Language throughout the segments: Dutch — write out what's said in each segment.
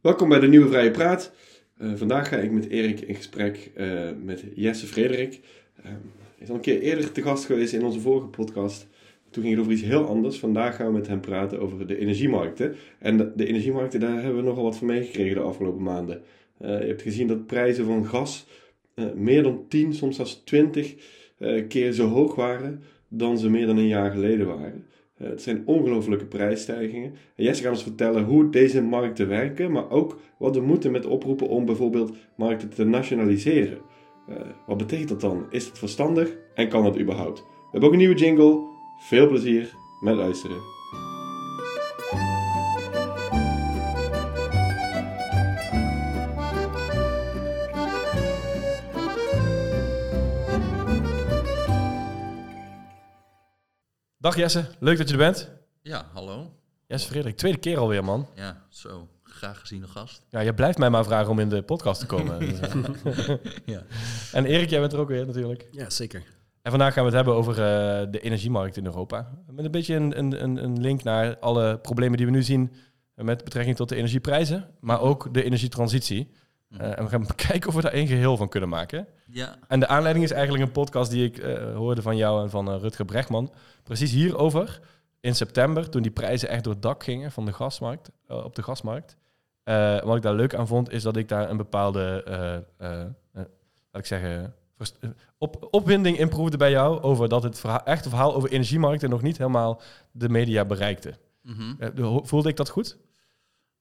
Welkom bij de Nieuwe Vrije Praat. Uh, vandaag ga ik met Erik in gesprek uh, met Jesse Frederik. Uh, hij is al een keer eerder te gast geweest in onze vorige podcast. Toen ging het over iets heel anders. Vandaag gaan we met hem praten over de energiemarkten. En de, de energiemarkten, daar hebben we nogal wat van meegekregen de afgelopen maanden. je hebt gezien dat prijzen van gas meer dan 10, soms zelfs 20 keer zo hoog waren dan ze meer dan een jaar geleden waren. Eh, het zijn ongelofelijke prijsstijgingen. En Jesse gaat ons vertellen hoe deze markten werken, maar ook wat we moeten met oproepen om bijvoorbeeld markten te nationaliseren. Uh, wat betekent dat dan? Is het verstandig en kan het überhaupt? We hebben ook een nieuwe jingle. Veel plezier met luisteren. Dag Jesse, leuk dat je er bent. Ja, hallo. Jesse Frederik, tweede keer alweer man. Ja, zo. Graag geziene gast. Ja, je blijft mij maar vragen om in de podcast te komen. Dus, eh. ja. En Erik, jij bent er ook weer natuurlijk. Ja, zeker. En vandaag gaan we het hebben over uh, de energiemarkt in Europa. Met een beetje een, een, een link naar alle problemen die we nu zien met betrekking tot de energieprijzen, maar ook de energietransitie. Uh, en we gaan kijken of we daar één geheel van kunnen maken. Ja. En de aanleiding is eigenlijk een podcast die ik uh, hoorde van jou en van uh, Rutger Brechtman. Precies hierover. In september, toen die prijzen echt door het dak gingen van de gasmarkt, op de gasmarkt. wat ik daar leuk aan vond, is dat ik daar een bepaalde, laat ik zeggen, op, opwinding in proefde bij jou over dat het verhaal, echte verhaal over energiemarkten nog niet helemaal de media bereikte. Mm -hmm. voelde ik dat goed?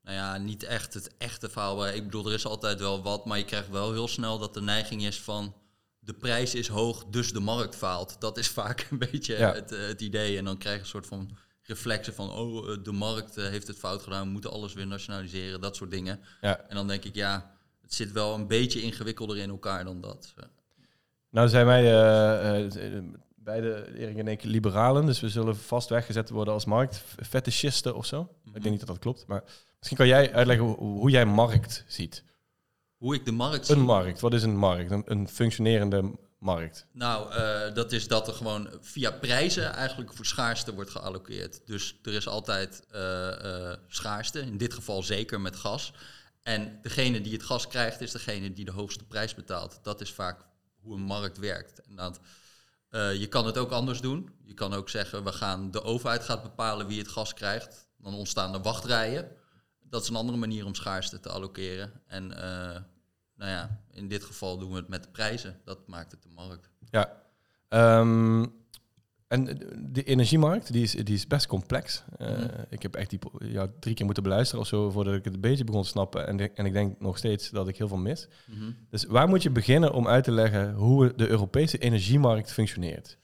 Nou ja, niet echt het echte verhaal. Ik bedoel, er is altijd wel wat, maar je krijgt wel heel snel dat de neiging is van de prijs is hoog, dus de markt faalt. Dat is vaak een beetje het, eh, het, idee. En dan krijg je een soort van reflexen van, oh, eh, de markt eh, heeft het fout gedaan, we moeten alles weer nationaliseren, dat soort dingen. Ja. En dan denk ik, ja, het zit wel een beetje ingewikkelder in elkaar dan dat. Nou zijn wij uh, beide, Erik en ik, liberalen, dus we zullen vast weggezet worden als marktfetischisten of zo. Ik denk niet dat dat klopt, maar Misschien kan jij uitleggen hoe, jij markt ziet. Hoe ik de markt zie? Een markt. Wat is een markt? Een, een functionerende markt? Nou, uh, dat is dat er gewoon via prijzen eigenlijk voor schaarste wordt gealloceerd. Dus er is altijd uh, uh, schaarste, in dit geval zeker met gas. En degene die het gas krijgt, is degene die de hoogste prijs betaalt. Dat is vaak hoe een markt werkt. En dat, je kan het ook anders doen. Je kan ook zeggen, we gaan, de overheid gaat bepalen wie het gas krijgt. Dan ontstaan er wachtrijen dat is een andere manier om schaarste te allokeren. En uh, nou ja, in dit geval doen we het met de prijzen. Dat maakt het de markt. Ja. Um, en de energiemarkt, die is, die is best complex. Uh, Ik heb echt die, ja, drie keer moeten beluisteren of zo voordat ik het een beetje begon te snappen. En, de, en ik denk nog steeds dat ik heel veel mis. Mm -hmm. Dus waar moet je beginnen om uit te leggen hoe de Europese energiemarkt functioneert?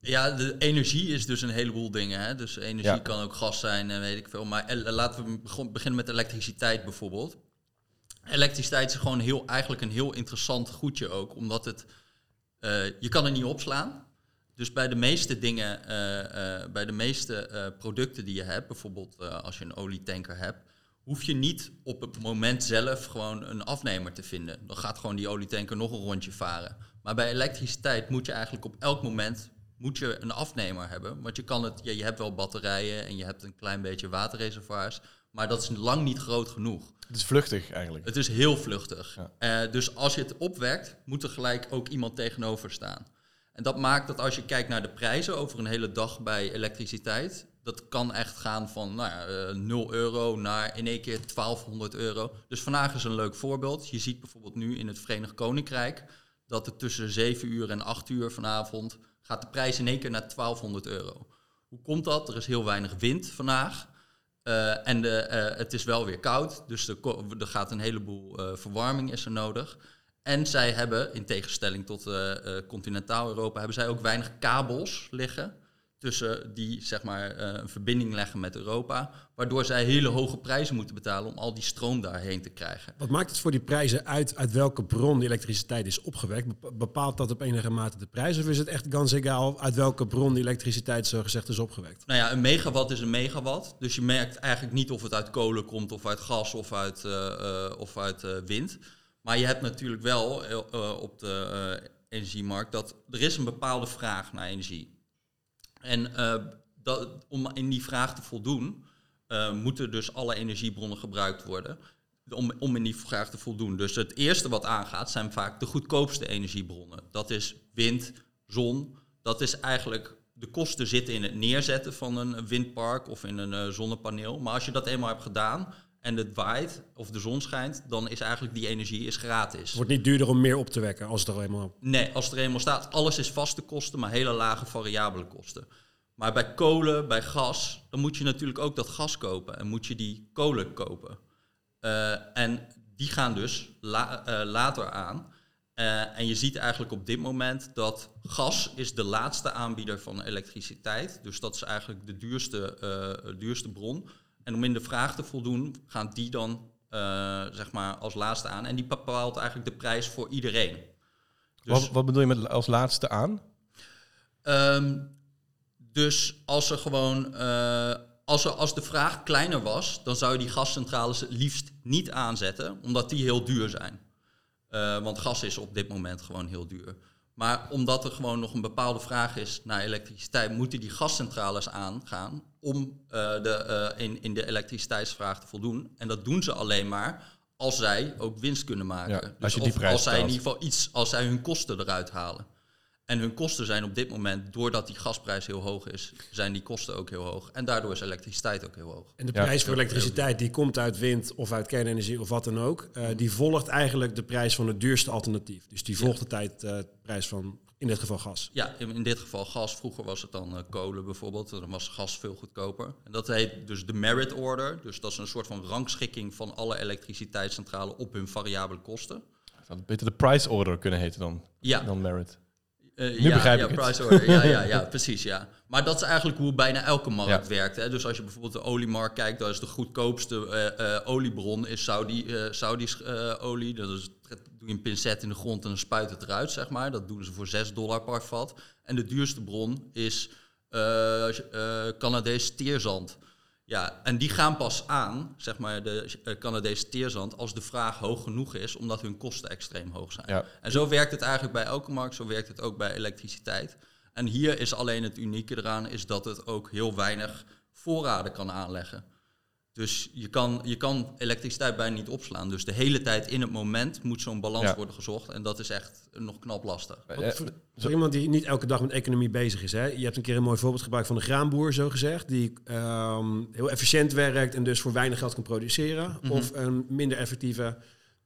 Ja, de energie is dus een heleboel dingen. Hè? Dus energie kan ook gas zijn en weet ik veel. Maar laten we beginnen met elektriciteit bijvoorbeeld. Elektriciteit is gewoon heel, eigenlijk een heel interessant goedje ook, omdat het, uh, je kan er niet opslaan. Dus bij de meeste dingen, uh, uh, bij de meeste producten die je hebt, bijvoorbeeld als je een olietanker hebt, hoef je niet op het moment zelf gewoon een afnemer te vinden. Dan gaat gewoon die olietanker nog een rondje varen. Maar bij elektriciteit moet je eigenlijk op elk moment moet je een afnemer hebben. Want je kan het, ja, je hebt wel batterijen en je hebt een klein beetje waterreservoirs. Maar dat is lang niet groot genoeg. Het is vluchtig eigenlijk. Het is heel vluchtig. Dus als je het opwekt, moet er gelijk ook iemand tegenover staan. En dat maakt dat als je kijkt naar de prijzen over een hele dag bij elektriciteit, dat kan echt gaan van nou ja, uh, 0 euro naar in één keer 1200 euro. Dus vandaag is een leuk voorbeeld. Je ziet bijvoorbeeld nu in het Verenigd Koninkrijk dat het tussen 7 uur en 8 uur vanavond gaat de prijs in één keer naar 1200 euro. Hoe komt dat? Er is heel weinig wind vandaag. Uh, en de, uh, het is wel weer koud, dus er, er gaat een heleboel verwarming is er nodig. En zij hebben, in tegenstelling tot continentaal Europa, hebben zij ook weinig kabels liggen tussen die zeg maar uh, een verbinding leggen met Europa, waardoor zij hele hoge prijzen moeten betalen om al die stroom daarheen te krijgen. Wat maakt het voor die prijzen uit uit welke bron die elektriciteit is opgewekt? Bepaalt dat op enige mate de prijs of is het echt ganz egaal uit welke bron die elektriciteit zo gezegd is opgewekt? Nou ja, een megawatt is een megawatt, dus je merkt eigenlijk niet of het uit kolen komt of uit gas of uit, uh, of uit wind. Maar je hebt natuurlijk wel op de energiemarkt dat er is een bepaalde vraag naar energie en uh, dat, om in die vraag te voldoen, moeten dus alle energiebronnen gebruikt worden. om, om in die vraag te voldoen. Dus het eerste wat aangaat zijn vaak de goedkoopste energiebronnen. Dat is wind, zon. Dat is eigenlijk de kosten zitten in het neerzetten van een windpark of in een zonnepaneel. Maar als je dat eenmaal hebt gedaan en het waait of de zon schijnt, dan is eigenlijk die energie is gratis. Het wordt niet duurder om meer op te wekken als het er eenmaal... Nee, als het er eenmaal staat. Alles is vaste kosten, maar hele lage variabele kosten. Maar bij kolen, bij gas, dan moet je natuurlijk ook dat gas kopen en moet je die kolen kopen. Uh, en die gaan dus la, uh, later aan. Uh, en je ziet eigenlijk op dit moment dat gas is de laatste aanbieder van elektriciteit. Dus dat is eigenlijk de duurste, duurste bron. En om in de vraag te voldoen, gaan die dan zeg maar als laatste aan. En die bepaalt eigenlijk de prijs voor iedereen. Dus, wat, wat bedoel je met als laatste aan? Um, dus als er gewoon, uh, als, er, als de vraag kleiner was, dan zou je die gascentrales het liefst niet aanzetten, omdat die heel duur zijn. Uh, want gas is op dit moment gewoon heel duur. Maar omdat er gewoon nog een bepaalde vraag is naar elektriciteit, moeten die gascentrales aangaan om uh, de, in, in de elektriciteitsvraag te voldoen. En dat doen ze alleen maar als zij ook winst kunnen maken. Ja, als, je dus die prijs als zij in ieder geval iets, als zij hun kosten eruit halen. En hun kosten zijn op dit moment, doordat die gasprijs heel hoog is, zijn die kosten ook heel hoog. En daardoor is elektriciteit ook heel hoog. En de prijs voor elektriciteit, die komt uit wind of uit kernenergie of wat dan ook, uh, die volgt eigenlijk de prijs van het duurste alternatief. Dus die volgt de tijd uh, de prijs van, in dit geval gas. Ja, in, in dit geval gas. Vroeger was het dan uh, kolen bijvoorbeeld. Dan was gas veel goedkoper. En dat heet dus de merit order. Dus dat is een soort van rangschikking van alle elektriciteitscentrales op hun variabele kosten. Zou het beter de price order kunnen heten dan, ja. dan merit? Uh, nu ja, begrijp ja, ik price het. Order. Ja, ja, ja, precies, ja. Maar dat is eigenlijk hoe bijna elke markt werkt. Hè. Dus als je bijvoorbeeld de oliemarkt kijkt, dan is de goedkoopste uh, uh, oliebron is Saudi, Saudi's olie. Dat is, doe je een pincet in de grond en dan spuit het eruit, zeg maar. Dat doen ze voor 6 dollar per vat. En de duurste bron is Canadees teerzand. Ja, en die gaan pas aan, zeg maar, de uh, Canadese teerzand, als de vraag hoog genoeg is, omdat hun kosten extreem hoog zijn. Ja. En zo werkt het eigenlijk bij elke markt, zo werkt het ook bij elektriciteit. En hier is alleen het unieke eraan, is dat het ook heel weinig voorraden kan aanleggen. Dus je kan, je kan elektriciteit bijna niet opslaan. Dus de hele tijd in het moment moet zo'n balans worden gezocht. En dat is echt nog knap lastig. Voor, voor, iemand die niet elke dag met economie bezig is. Hè? Je hebt een keer een mooi voorbeeld gebruikt van de graanboer, zo gezegd. Die um, heel efficiënt werkt en dus voor weinig geld kan produceren. Mhm. Of een minder effectieve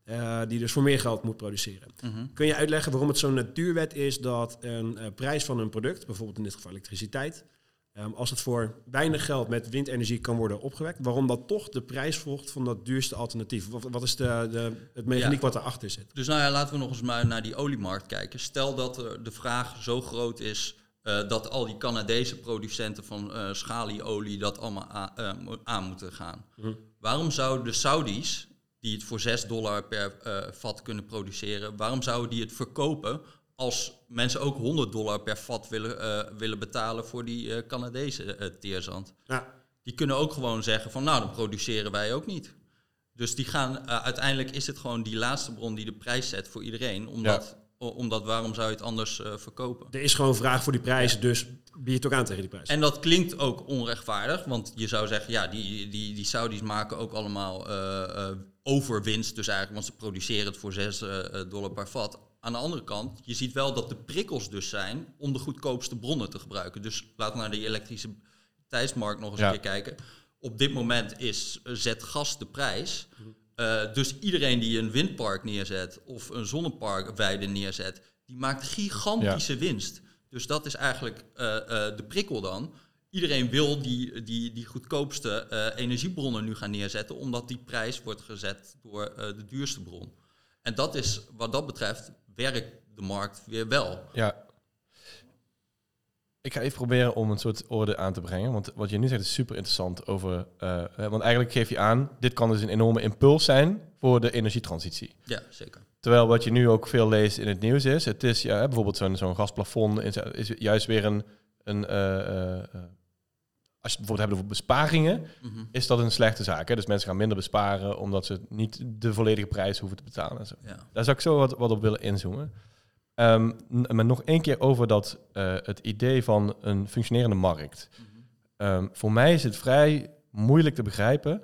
uh, die dus voor meer geld moet produceren. Mhm. Kun je uitleggen waarom het zo'n natuurwet is dat een uh, prijs van een product, bijvoorbeeld in dit geval elektriciteit, Um, als het voor weinig geld met windenergie kan worden opgewekt, waarom dat toch de prijs volgt van dat duurste alternatief? Wat, wat is de, de, het mechaniek ja. wat erachter zit? Dus nou ja, laten we nog eens maar naar die oliemarkt kijken. Stel dat er de vraag zo groot is uh, dat al die Canadese producenten van uh, schalieolie dat allemaal aan, uh, aan moeten gaan. Mm. Waarom zouden de Saudis, die het voor 6 dollar per vat kunnen produceren, waarom zouden die het verkopen als mensen ook 100 dollar per vat willen, uh, willen betalen voor die uh, Canadese uh, teerzand. Ja. Die kunnen ook gewoon zeggen van nou, dan produceren wij ook niet. Dus die gaan, uiteindelijk is het gewoon die laatste bron die de prijs zet voor iedereen. Omdat, ja. omdat waarom zou je het anders verkopen? Er is gewoon vraag voor die prijs, ja. dus bied het ook aan tegen die prijs. En dat klinkt ook onrechtvaardig, want je zou zeggen, ja, die, die, die Saudis maken ook allemaal overwinst. Dus eigenlijk, want ze produceren het voor 6 dollar per vat aan de andere kant, je ziet wel dat de prikkels dus zijn om de goedkoopste bronnen te gebruiken. Dus laten we naar de elektrische tijdsmarkt nog eens een keer kijken. Op dit moment is eh, zet gas de prijs. Uh, dus iedereen die een windpark neerzet of een zonneparkweide neerzet, die maakt gigantische winst. Dus dat is eigenlijk uh, uh, de prikkel dan. Iedereen wil die, die, die goedkoopste energiebronnen nu gaan neerzetten, omdat die prijs wordt gezet door de duurste bron. En dat is wat dat betreft werkt de markt weer wel. Ja. Ik ga even proberen om een soort orde aan te brengen. Want wat je nu zegt is super interessant over. Uh, want eigenlijk geef je aan, dit kan dus een enorme impuls zijn voor de energietransitie. Ja, zeker. Terwijl wat je nu ook veel leest in het nieuws is, het is ja, bijvoorbeeld zo'n zo'n gasplafond is, is juist weer een, een uh, uh, als je het bijvoorbeeld hebt over besparingen, mm-hmm. is dat een slechte zaak. Hè? Dus mensen gaan minder besparen omdat ze niet de volledige prijs hoeven te betalen. En zo. Ja. Daar zou ik zo wat, wat op willen inzoomen. Um, maar nog één keer over dat, uh, het idee van een functionerende markt. Mm-hmm. Um, voor mij is het vrij moeilijk te begrijpen.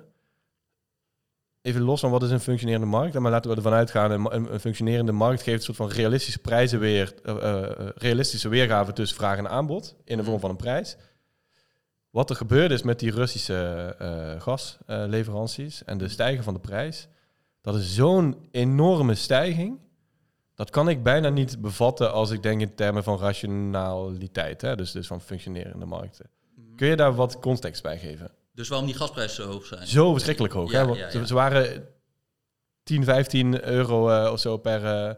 even los van wat is een functionerende markt, maar laten we ervan uitgaan, een, een, functionerende markt geeft een soort van realistische prijzen weer, uh, realistische weergave tussen vraag en aanbod in de vorm van een prijs. Wat er gebeurde is met die Russische uh, gasleveranties en de stijgen van de prijs, dat is zo'n enorme stijging. Dat kan ik bijna niet bevatten als ik denk in termen van rationaliteit, hè? Dus, dus van functionerende markten. Mhm. Kun je daar wat context bij geven? Dus waarom die gasprijzen zo hoog zijn? Zo verschrikkelijk hoog. hè? Want Ze, waren 10, 15 euro uh, of zo per. Uh,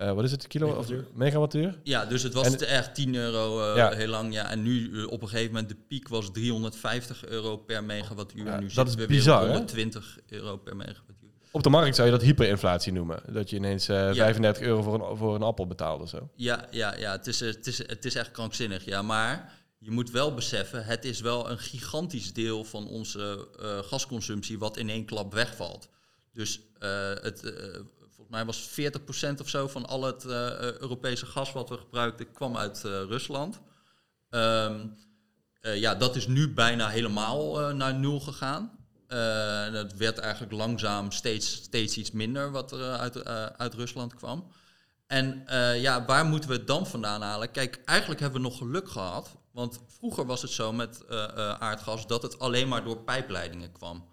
uh, wat is het, kilo of megawattuur? Ja, dus het was en, echt 10 euro ja. heel lang. Ja, en nu op een gegeven moment de piek was 350 euro per megawattuur. Ja, nu dat is we bizar, weer 120 euro per megawattuur. Op de markt zou je dat hyperinflatie noemen. Dat je ineens 35 euro voor een, voor een appel betaalde. Zo. Ja, ja, ja het, is, het, is, het is echt krankzinnig. Ja, maar je moet wel beseffen, het is wel een gigantisch deel van onze uh, gasconsumptie wat in één klap wegvalt. Dus uh, het, uh, volgens mij was 40% of zo van al het Europese gas wat we gebruikten kwam uit Rusland. Um, ja, dat is nu bijna helemaal naar nul gegaan. Uh, dat werd eigenlijk langzaam steeds, steeds iets minder wat er uit, uit Rusland kwam. En ja, waar moeten we het dan vandaan halen? Kijk, eigenlijk hebben we nog geluk gehad. Want vroeger was het zo met aardgas dat het alleen maar door pijpleidingen kwam.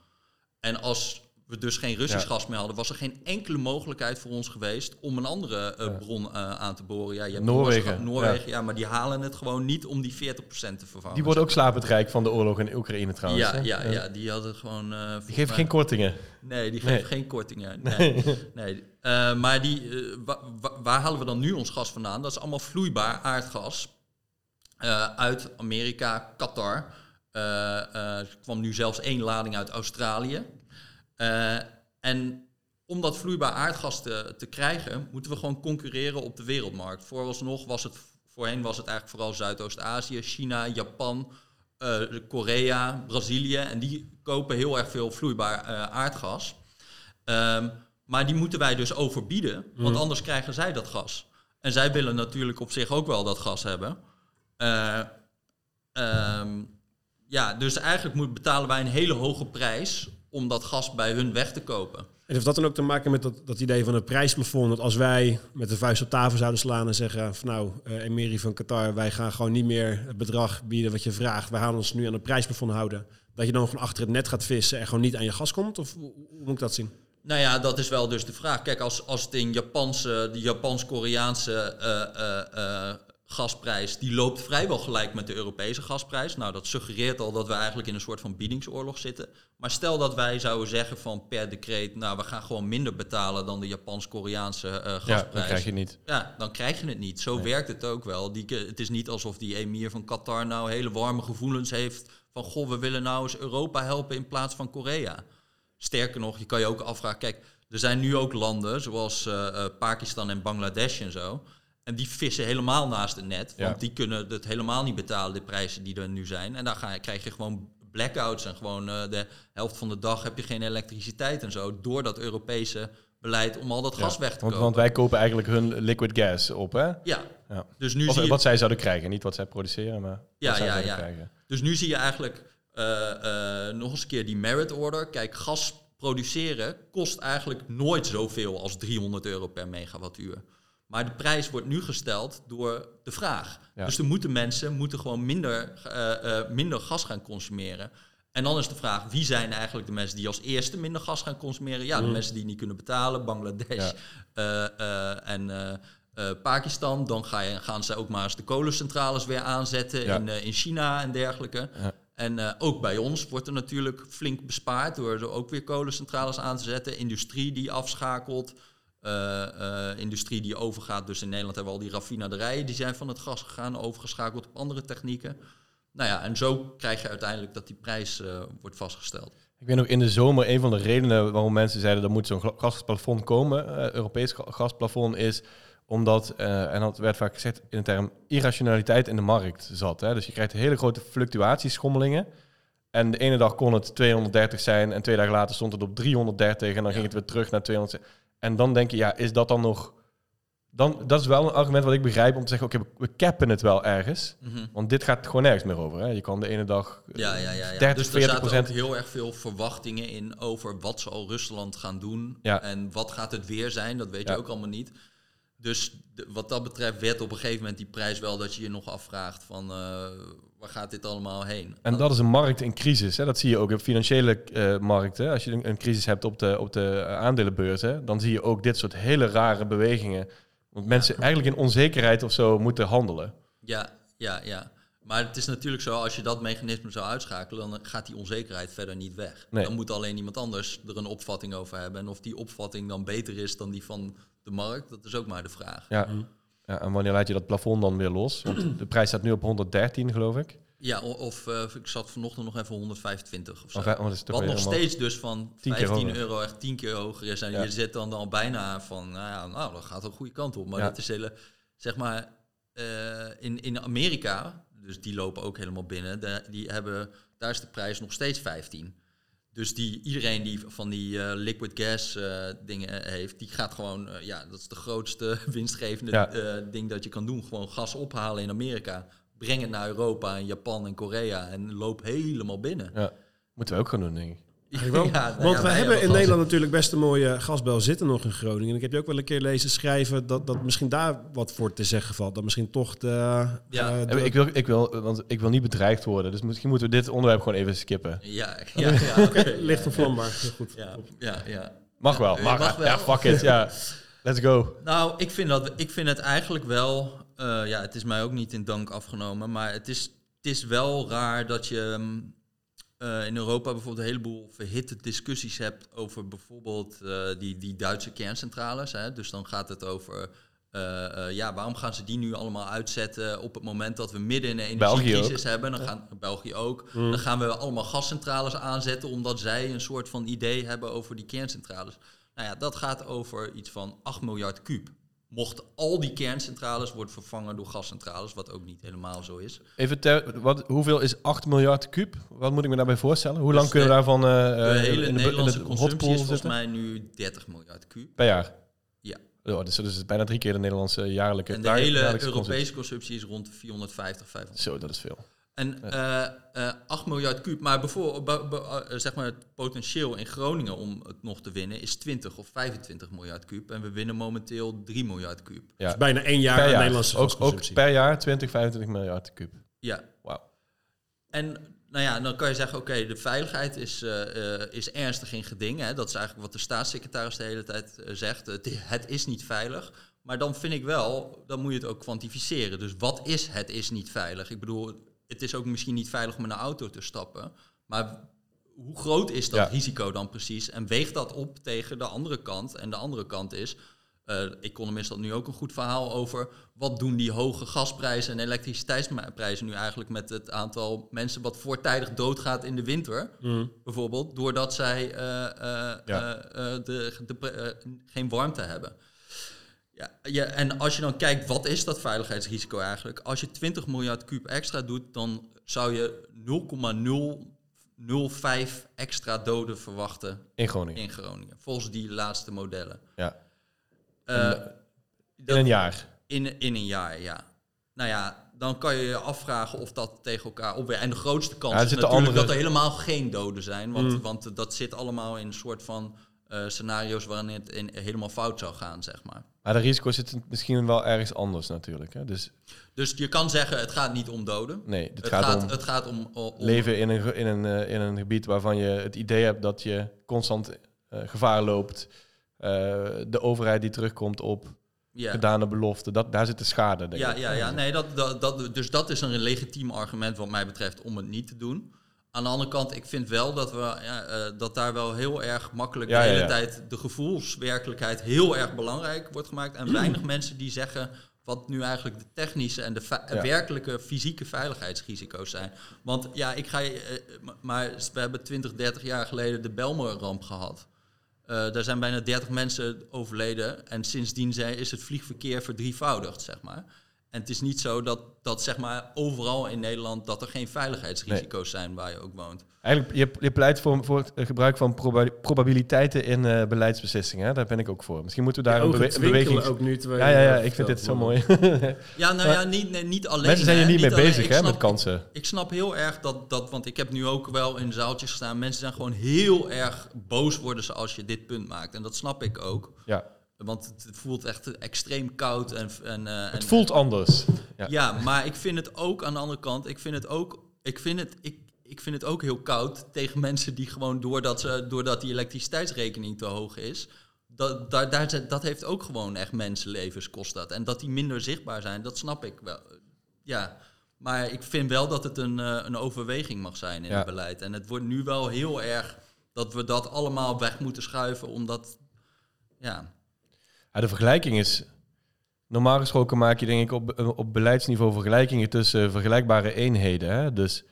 En als we dus geen Russisch gas meer hadden, was er geen enkele mogelijkheid voor ons geweest om een andere uh, ja. bron aan te boren. Ja, je hebt Noorwegen. Noorwegen, ja. ja. maar die halen het gewoon niet om die 40% te vervangen. Die wordt ook slapend rijk van de oorlog in Oekraïne trouwens. Ja, ja, ja, die hadden gewoon... die geven geen kortingen. Nee, die geven nee. geen kortingen. Nee, nee. maar die, wa wa waar halen we dan nu ons gas vandaan? Dat is allemaal vloeibaar aardgas uit Amerika, Qatar. Er kwam nu zelfs één lading uit Australië. En om dat vloeibaar aardgas te, te, krijgen, moeten we gewoon concurreren op de wereldmarkt. Vooralsnog was het, voorheen was het eigenlijk vooral Zuidoost-Azië, China, Japan, Korea, Brazilië. En die kopen heel erg veel vloeibaar aardgas. Um, maar die moeten wij dus overbieden, want mm. anders krijgen zij dat gas. En zij willen natuurlijk op zich ook wel dat gas hebben. Uh, um, ja, dus eigenlijk moet, betalen wij een hele hoge prijs om dat gas bij hun weg te kopen. En heeft dat dan ook te maken met dat, dat idee van het prijsplafond? Dat als wij met de vuist op tafel zouden slaan en zeggen van nou, uh, Emiri van Qatar, wij gaan gewoon niet meer het bedrag bieden wat je vraagt. We gaan ons nu aan het prijsplafond houden. Dat je dan gewoon achter het net gaat vissen en gewoon niet aan je gas komt? Of hoe, hoe moet ik dat zien? Nou ja, dat is wel dus de vraag. Kijk, als, als het in Japanse, de Japans-Koreaanse uh, uh, gasprijs die loopt vrijwel gelijk met de Europese gasprijs. Nou, dat suggereert al dat we eigenlijk in een soort van biedingsoorlog zitten. Maar stel dat wij zouden zeggen van per decreet, nou, we gaan gewoon minder betalen dan de Japans-Koreaanse uh, gasprijs. Ja, dan krijg je niet. Ja, dan krijg je het niet. Zo nee. werkt het ook wel. Die, het is niet alsof die emir van Qatar nou hele warme gevoelens heeft van, goh, we willen nou eens Europa helpen in plaats van Korea. Sterker nog, je kan je ook afvragen, kijk, er zijn nu ook landen zoals uh, uh, Pakistan en Bangladesh en zo en die vissen helemaal naast het net. Want ja. die kunnen het helemaal niet betalen, de prijzen die er nu zijn. En dan ga krijg je gewoon blackouts en gewoon uh, de helft van de dag heb je geen elektriciteit en zo. Door dat Europese beleid om al dat ja, gas weg te want, kopen. Want wij kopen eigenlijk hun liquid gas op, hè? Ja. ja. Dus nu of, zie je... wat zij zouden krijgen. Niet wat zij produceren, maar ja, wat zij ja, zouden ja. krijgen. Dus nu zie je eigenlijk uh, uh, nog eens een keer die merit order. Kijk, gas produceren kost eigenlijk nooit zoveel als 300 euro per megawattuur. Maar de prijs wordt nu gesteld door de vraag. Ja. Dus er moeten mensen moeten gewoon minder, uh, uh, minder gas gaan consumeren. En dan is de vraag, wie zijn eigenlijk de mensen die als eerste minder gas gaan consumeren? Ja, de mm. mensen die niet kunnen betalen, Bangladesh ja. uh, en Pakistan. Dan ga je, gaan ze ook maar eens de kolencentrales weer aanzetten ja. in, in China en dergelijke. En ook bij ons wordt er natuurlijk flink bespaard door er ook weer kolencentrales aan te zetten. Industrie die afschakelt. Uh, uh, industrie die overgaat. Dus in Nederland hebben we al die raffinaderijen, die zijn van het gas gegaan, overgeschakeld op andere technieken. Nou ja, en zo krijg je uiteindelijk dat die prijs uh, wordt vastgesteld. Ik weet nog in de zomer, een van de redenen waarom mensen zeiden er moet zo'n gasplafond komen, Europees gasplafond, is omdat, en dat werd vaak gezegd in de term irrationaliteit in de markt zat. Hè? Dus je krijgt hele grote fluctuatieschommelingen. En de ene dag kon het 230 zijn en twee dagen later stond het op 330 en dan ja. ging het weer terug naar 200. En dan denk je, ja, is dat dan nog dan, dat is wel een argument wat ik begrijp om te zeggen, oké, we- we cappen het wel ergens. Mhm. Want dit gaat gewoon nergens meer over. Hè? Je kan de ene dag eh, Ja, ja, ja. ja. 30, dus 40 zaten procent. ook heel erg veel verwachtingen in over wat zal Rusland gaan doen. Ja. En wat gaat het weer zijn, dat weet Ja. je ook allemaal niet. Dus de- wat dat betreft werd op een gegeven moment die prijs wel dat je je nog afvraagt van eh, waar gaat dit allemaal heen? En dat is een markt in crisis. Hè? Dat zie je ook op financiële eh, markten. Als je een, een crisis hebt op de, op de eh, aandelenbeurzen, dan zie je ook dit soort hele rare bewegingen. Want mensen eigenlijk in onzekerheid of zo moeten handelen. Ja, ja, ja. Maar het is natuurlijk zo, als je dat mechanisme zou uitschakelen, dan gaat die onzekerheid verder niet weg. Nee. Dan moet alleen iemand anders er een opvatting over hebben. En of die opvatting dan beter is dan die van de markt, dat is ook maar de vraag. Ja. Mm. Ja. En wanneer laat je dat plafond dan weer los? Want de prijs staat nu op 113, geloof ik. Ja, of eh, ik zat vanochtend nog even 125 of zo. Of, oh, toch Wat nog steeds dus van 10 keer 15 hoger. euro echt 10 keer hoger is. En Ja. je zit dan al bijna van, nou ja, nou, dat gaat een goede kant op. Maar Ja. dat is hele, zeg maar, eh, in, in Amerika, dus die lopen ook helemaal binnen, de- die hebben, daar is de prijs nog steeds 15. Dus die, iedereen die van die eh, liquid gas eh, dingen heeft, die gaat gewoon, eh, ja, dat is de grootste winstgevende Ja. eh, ding dat je kan doen. Gewoon gas ophalen in Amerika, breng het naar Europa en Japan en Korea en loop helemaal binnen. Ja. Moeten we ook gaan doen, denk ik. Eigenlijk wel. Ja, nou Want ja, we hebben in. Nederland natuurlijk best een mooie gasbel zitten nog in Groningen. En ik heb je ook wel een keer lezen schrijven dat, dat misschien daar wat voor te zeggen valt. Dat misschien toch de... Ja. eh, de- Ik wil, ik, wil, want ik wil niet bedreigd worden. Dus misschien moeten we dit onderwerp gewoon even skippen. Ja, ja, ja. oké. licht onvlambaar. Heel goed. Ja, ja, ja. Mag wel. Mag wel. Ja, fuck it. Ja. Let's go. Nou, ik vind, dat, ik vind het eigenlijk wel... eh, ja, het is mij ook niet in dank afgenomen. Maar het is, het is wel raar dat je mm, eh, in Europa bijvoorbeeld een heleboel verhitte discussies hebt... over bijvoorbeeld eh, die, die Duitse kerncentrales. Hè? Dus dan gaat het over... eh, ja, waarom gaan ze die nu allemaal uitzetten op het moment dat we midden in een energiecrisis hebben? Dan gaan, België ook. Mm. Dan gaan we allemaal gascentrales aanzetten omdat zij een soort van idee hebben over die kerncentrales. Nou ja, dat gaat over iets van 8 miljard kuub. Mochten al die kerncentrales worden vervangen door gascentrales, wat ook niet helemaal zo is. Even ter, wat, hoeveel is 8 miljard kuub? Wat moet ik me daarbij voorstellen? Hoe lang Dus kunnen we daarvan eh, De eh, hele in de, Nederlandse in de consumptie hotpool is volgens mij nu 30 miljard kuub. Per jaar? Ja. Oh, dus dat is bijna drie keer de Nederlandse jaarlijke En de hele Europese consumptie is rond de 450, 500. consumptie. Zo, dat is veel. En eh, eh, 8 miljard kuub, maar bijvoorbeeld be- be- eh, zeg maar het potentieel in Groningen om het nog te winnen is 20 of 25 miljard kuub. En we winnen momenteel 3 miljard kuub. Ja. Dus bijna één jaar per aan jaar. Nederlandse ook, ook per jaar 20, 25 miljard kuub. Ja. Wauw. En nou ja, dan kan je zeggen, oké, de veiligheid is, eh, eh, is ernstig in geding. Hè? Dat is eigenlijk wat de staatssecretaris de hele tijd eh, zegt. Het, het is niet veilig. Maar dan vind ik wel, dan moet je het ook kwantificeren. Dus wat is het is niet veilig? Ik bedoel, het is ook misschien niet veilig om in een auto te stappen. Maar hoe groot is dat Ja. risico dan precies? En weegt dat op tegen de andere kant? En de andere kant is, eh Economist had nu ook een goed verhaal over... wat doen die hoge gasprijzen en elektriciteitsprijzen nu eigenlijk... met het aantal mensen wat voortijdig doodgaat in de winter... Mm. bijvoorbeeld, doordat zij eh, eh, Ja. eh, de, de, geen warmte hebben. Ja, ja, en als je dan kijkt, wat is dat veiligheidsrisico eigenlijk? Als je 20 miljard kuub extra doet, dan zou je 0,005 extra doden verwachten In Groningen. in Groningen. Volgens die laatste modellen. Ja. Eh, In dat- een jaar. in, in een jaar, ja. Nou ja, dan kan je je afvragen of dat tegen elkaar opweegt. En de grootste kans Ja, is natuurlijk andere- dat er helemaal geen doden zijn. Want, Mm. want dat zit allemaal in een soort van eh, scenario's waarin het in, helemaal fout zou gaan, zeg maar. Maar de risico's zitten misschien wel ergens anders natuurlijk. Hè? Dus Dus je kan zeggen, het gaat niet om doden. nee, Het gaat, gaat, om het gaat om, om leven in een, in, een, eh, in een gebied waarvan je het idee hebt dat je constant eh, gevaar loopt. Eh, de overheid die terugkomt op ja. gedane beloften. Dat, daar zit de schade, denk Ja, ik. ja, ja. Nee, dat, dat, dat, dus dat is een legitiem argument wat mij betreft om het niet te doen. Aan de andere kant, ik vind wel dat, we, ja, eh, dat daar wel heel erg makkelijk Ja, de hele ja. tijd de gevoelswerkelijkheid heel erg belangrijk wordt gemaakt. En weinig mensen die zeggen wat nu eigenlijk de technische en de werkelijke fysieke veiligheidsrisico's zijn. Want ja, ik ga je, eh, maar we hebben 20, 30 jaar geleden de Belmer-ramp gehad. Eh, daar zijn bijna 30 mensen overleden en sindsdien zijn, is het vliegverkeer verdrievoudigd, zeg maar. En het is niet zo dat, dat zeg maar overal in Nederland dat er geen veiligheidsrisico's zijn waar je ook woont. Eigenlijk, je, je pleit voor, voor het gebruik van proba- probabiliteiten in eh, beleidsbeslissingen. Hè? Daar ben ik ook voor. Misschien moeten we daar een, ogen bewe- een beweging... ook nu. terwijl Ja, ja, ja, dat ik vind dit zo mooi. Ja, nou ja, niet, nee, niet alleen. Mensen zijn er niet mee bezig hè, met kansen. Ik snap heel erg dat, dat, want ik heb nu ook wel in zaaltjes gestaan. Mensen zijn gewoon heel erg boos worden ze als je dit punt maakt. En dat snap ik ook. Ja. Want het, voelt echt extreem koud. En, en, eh, Het en- voelt anders. Ja. Ja, maar ik vind het ook aan de andere kant. Ik vind het ook. Ik vind het. Ik, ik vind het ook heel koud tegen mensen die gewoon doordat, ze, doordat die elektriciteitsrekening te hoog is. Dat, daar, dat heeft ook gewoon echt mensenlevens kost dat. En dat die minder zichtbaar zijn, dat snap ik wel. Ja, maar ik vind wel dat het een, eh, een overweging mag zijn in Ja. het beleid. En het wordt nu wel heel erg dat we dat allemaal weg moeten schuiven, omdat. Ja, Ja, de vergelijking is... Normaal gesproken maak je denk ik op, op beleidsniveau vergelijkingen tussen vergelijkbare eenheden. Hè? Dus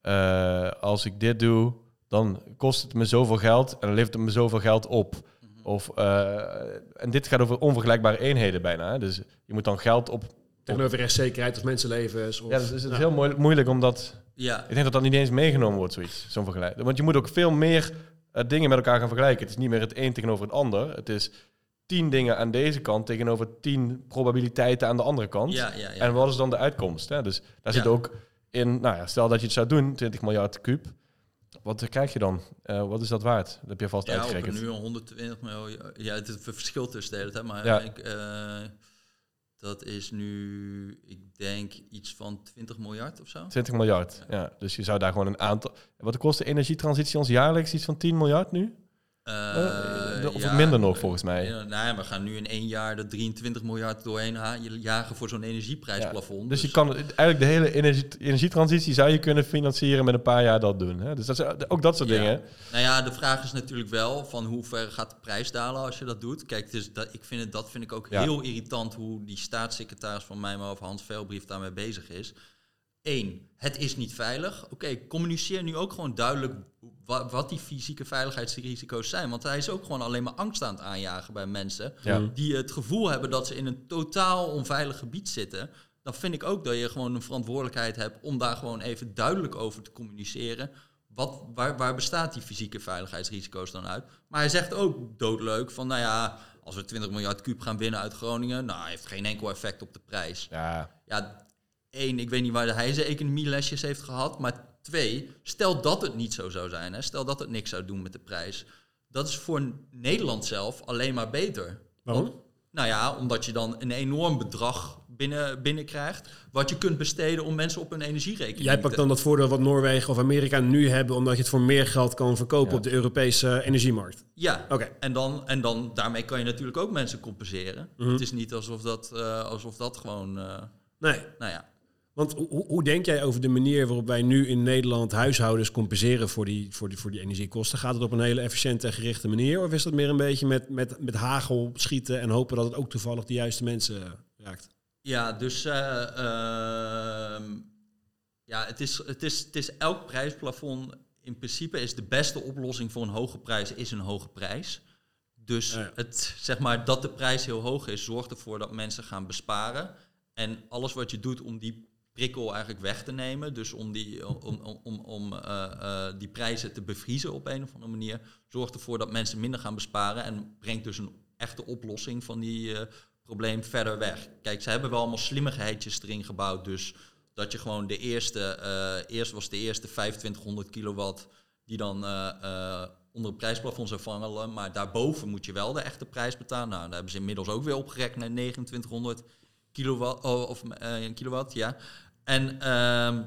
eh, als ik dit doe, dan kost het me zoveel geld en dan levert het me zoveel geld op. Of, eh, en dit gaat over onvergelijkbare eenheden bijna. Hè? Dus je moet dan geld op... Tegenover rechtszekerheid of mensenlevens. Of, Ja, dus het is Ja. heel moeilijk, moeilijk omdat... ja, Ik denk dat dat niet eens meegenomen wordt, zoiets, zo'n vergelijking. Want je moet ook veel meer eh, dingen met elkaar gaan vergelijken. Het is niet meer het een tegenover het ander. Het is tien dingen aan deze kant tegenover tien probabiliteiten aan de andere kant. ja, ja. ja. En wat is dan de uitkomst? Hè? Dus daar zit Ja. ook in, nou ja, stel dat je het zou doen, 20 miljard kuub. Wat krijg je dan? Eh, wat is dat waard? Dat heb je vast Ja, uitgerekend. nu een 120 miljoen. Ja, het verschilt tussen de hele tijd. Maar Ja. ik, eh, dat is nu, ik denk, iets van 20 miljard of zo. 20 miljard, ja. Dus je zou daar gewoon een aantal... Wat kost de energietransitie ons jaarlijks? Iets van 10 miljard nu? Eh, of ja, minder nog, volgens mij. Ja, nee, we gaan nu in één jaar de 23 miljard doorheen jagen voor zo'n energieprijsplafond. Dus je kan eigenlijk de hele energie, energietransitie zou je kunnen financieren met een paar jaar dat doen. Hè? Dus dat is, ook dat soort dingen. Nou ja, de vraag is natuurlijk wel van hoe ver gaat de prijs dalen als je dat doet. Kijk, dus dat, ik vind het, dat vind ik ook heel irritant hoe die staatssecretaris van mij, maar of Hans Veilbrief daarmee bezig is. Eén, het is niet veilig. Oké, communiceer nu ook gewoon duidelijk wa- wat die fysieke veiligheidsrisico's zijn. Want hij is ook gewoon alleen maar angst aan het aanjagen bij mensen Ja. die het gevoel hebben dat ze in een totaal onveilig gebied zitten. Dan vind ik ook dat je gewoon een verantwoordelijkheid hebt om daar gewoon even duidelijk over te communiceren. Wat, waar, waar bestaat die fysieke veiligheidsrisico's dan uit? Maar hij zegt ook doodleuk van, nou ja, als we 20 miljard kuub gaan winnen uit Groningen, nou, heeft geen enkel effect op de prijs. Ja, Ja, één, ik weet niet waar hij zijn economielesjes heeft gehad. Maar twee, stel dat het niet zo zou zijn. Hè, stel dat het niks zou doen met de prijs. Dat is voor Nederland zelf alleen maar beter. Waarom? Want, nou ja, omdat je dan een enorm bedrag binnen, binnenkrijgt... wat je kunt besteden om mensen op hun energierekening Jij pakt dan dat voordeel wat Noorwegen of Amerika nu hebben, omdat je het voor meer geld kan verkopen Ja. op de Europese energiemarkt. Ja, Oké. en, dan, en dan, daarmee kan je natuurlijk ook mensen compenseren. Mhm. Het is niet alsof dat, eh, alsof dat gewoon... eh, Nee, nou ja, want hoe, hoe- denk jij over de manier waarop wij nu in Nederland huishoudens compenseren voor die, voor die, voor die energiekosten? Gaat het op een hele efficiënte en gerichte manier? Of is dat meer een beetje met, met, met hagel schieten en hopen dat het ook toevallig de juiste mensen eh, raakt? Ja, dus eh, ehm, ja, het is, het, is, het is elk prijsplafond. In principe is de beste oplossing voor een hoge prijs is een hoge prijs. Dus ja. het, zeg maar, dat de prijs heel hoog is, zorgt ervoor dat mensen gaan besparen. En alles wat je doet om die prikkel eigenlijk weg te nemen, dus om die, om, om, om, eh, die prijzen te bevriezen op een of andere manier, zorgt ervoor dat mensen minder gaan besparen en brengt dus een echte oplossing van die eh, probleem verder weg. Kijk, ze hebben wel allemaal slimmigheidjes erin gebouwd, dus dat je gewoon de eerste, eerst was de eerste 2500 kilowatt die dan onder het prijsplafond zou vangen, maar daarboven moet je wel de echte prijs betalen. Nou, daar hebben ze inmiddels ook weer opgerekt naar 2900 kilowatt, oh, of eh, kilowatt, ja. En ehm,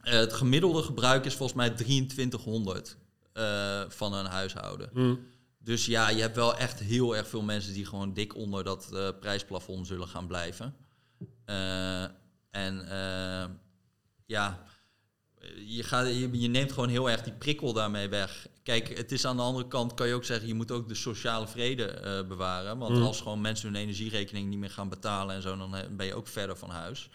eh, het gemiddelde gebruik is volgens mij 2300 eh, van een huishouden. Hm. Dus ja, je hebt wel echt heel erg veel mensen die gewoon dik onder dat prijsplafond zullen gaan blijven. En ja, je, gaat, je, je neemt gewoon heel erg die prikkel daarmee weg. Kijk, het is aan de andere kant, kan je ook zeggen, je moet ook de sociale vrede eh, bewaren. Want Mm. als gewoon mensen hun energierekening niet meer gaan betalen en zo, dan eh, ben je ook verder van huis.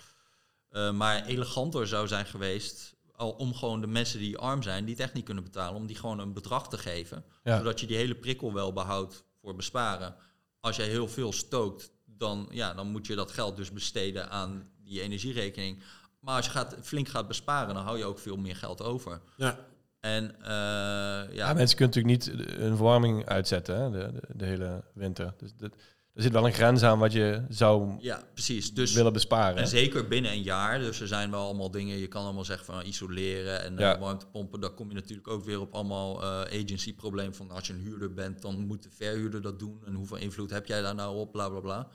Eh, maar eleganter zou zijn geweest al om gewoon de mensen die arm zijn, die het echt niet kunnen betalen, om die gewoon een bedrag te geven. Ja. Zodat je die hele prikkel wel behoudt voor besparen. Als jij heel veel stookt, dan, ja, dan moet je dat geld dus besteden aan die energierekening. Maar als je gaat, flink gaat besparen, dan hou je ook veel meer geld over. Ja. En uh, ja. ja. mensen kunnen natuurlijk niet een verwarming uitzetten hè, de, de, de, hele winter. Dus dat, er zit wel een grens aan wat je zou ja, precies. Dus, willen besparen. En zeker binnen een jaar. Dus er zijn wel allemaal dingen, je kan allemaal zeggen van isoleren en ja. warmtepompen. Daar kom je natuurlijk ook weer op allemaal uh, agency probleem van als je een huurder bent, dan moet de verhuurder dat doen. En hoeveel invloed heb jij daar nou op, bla bla bla.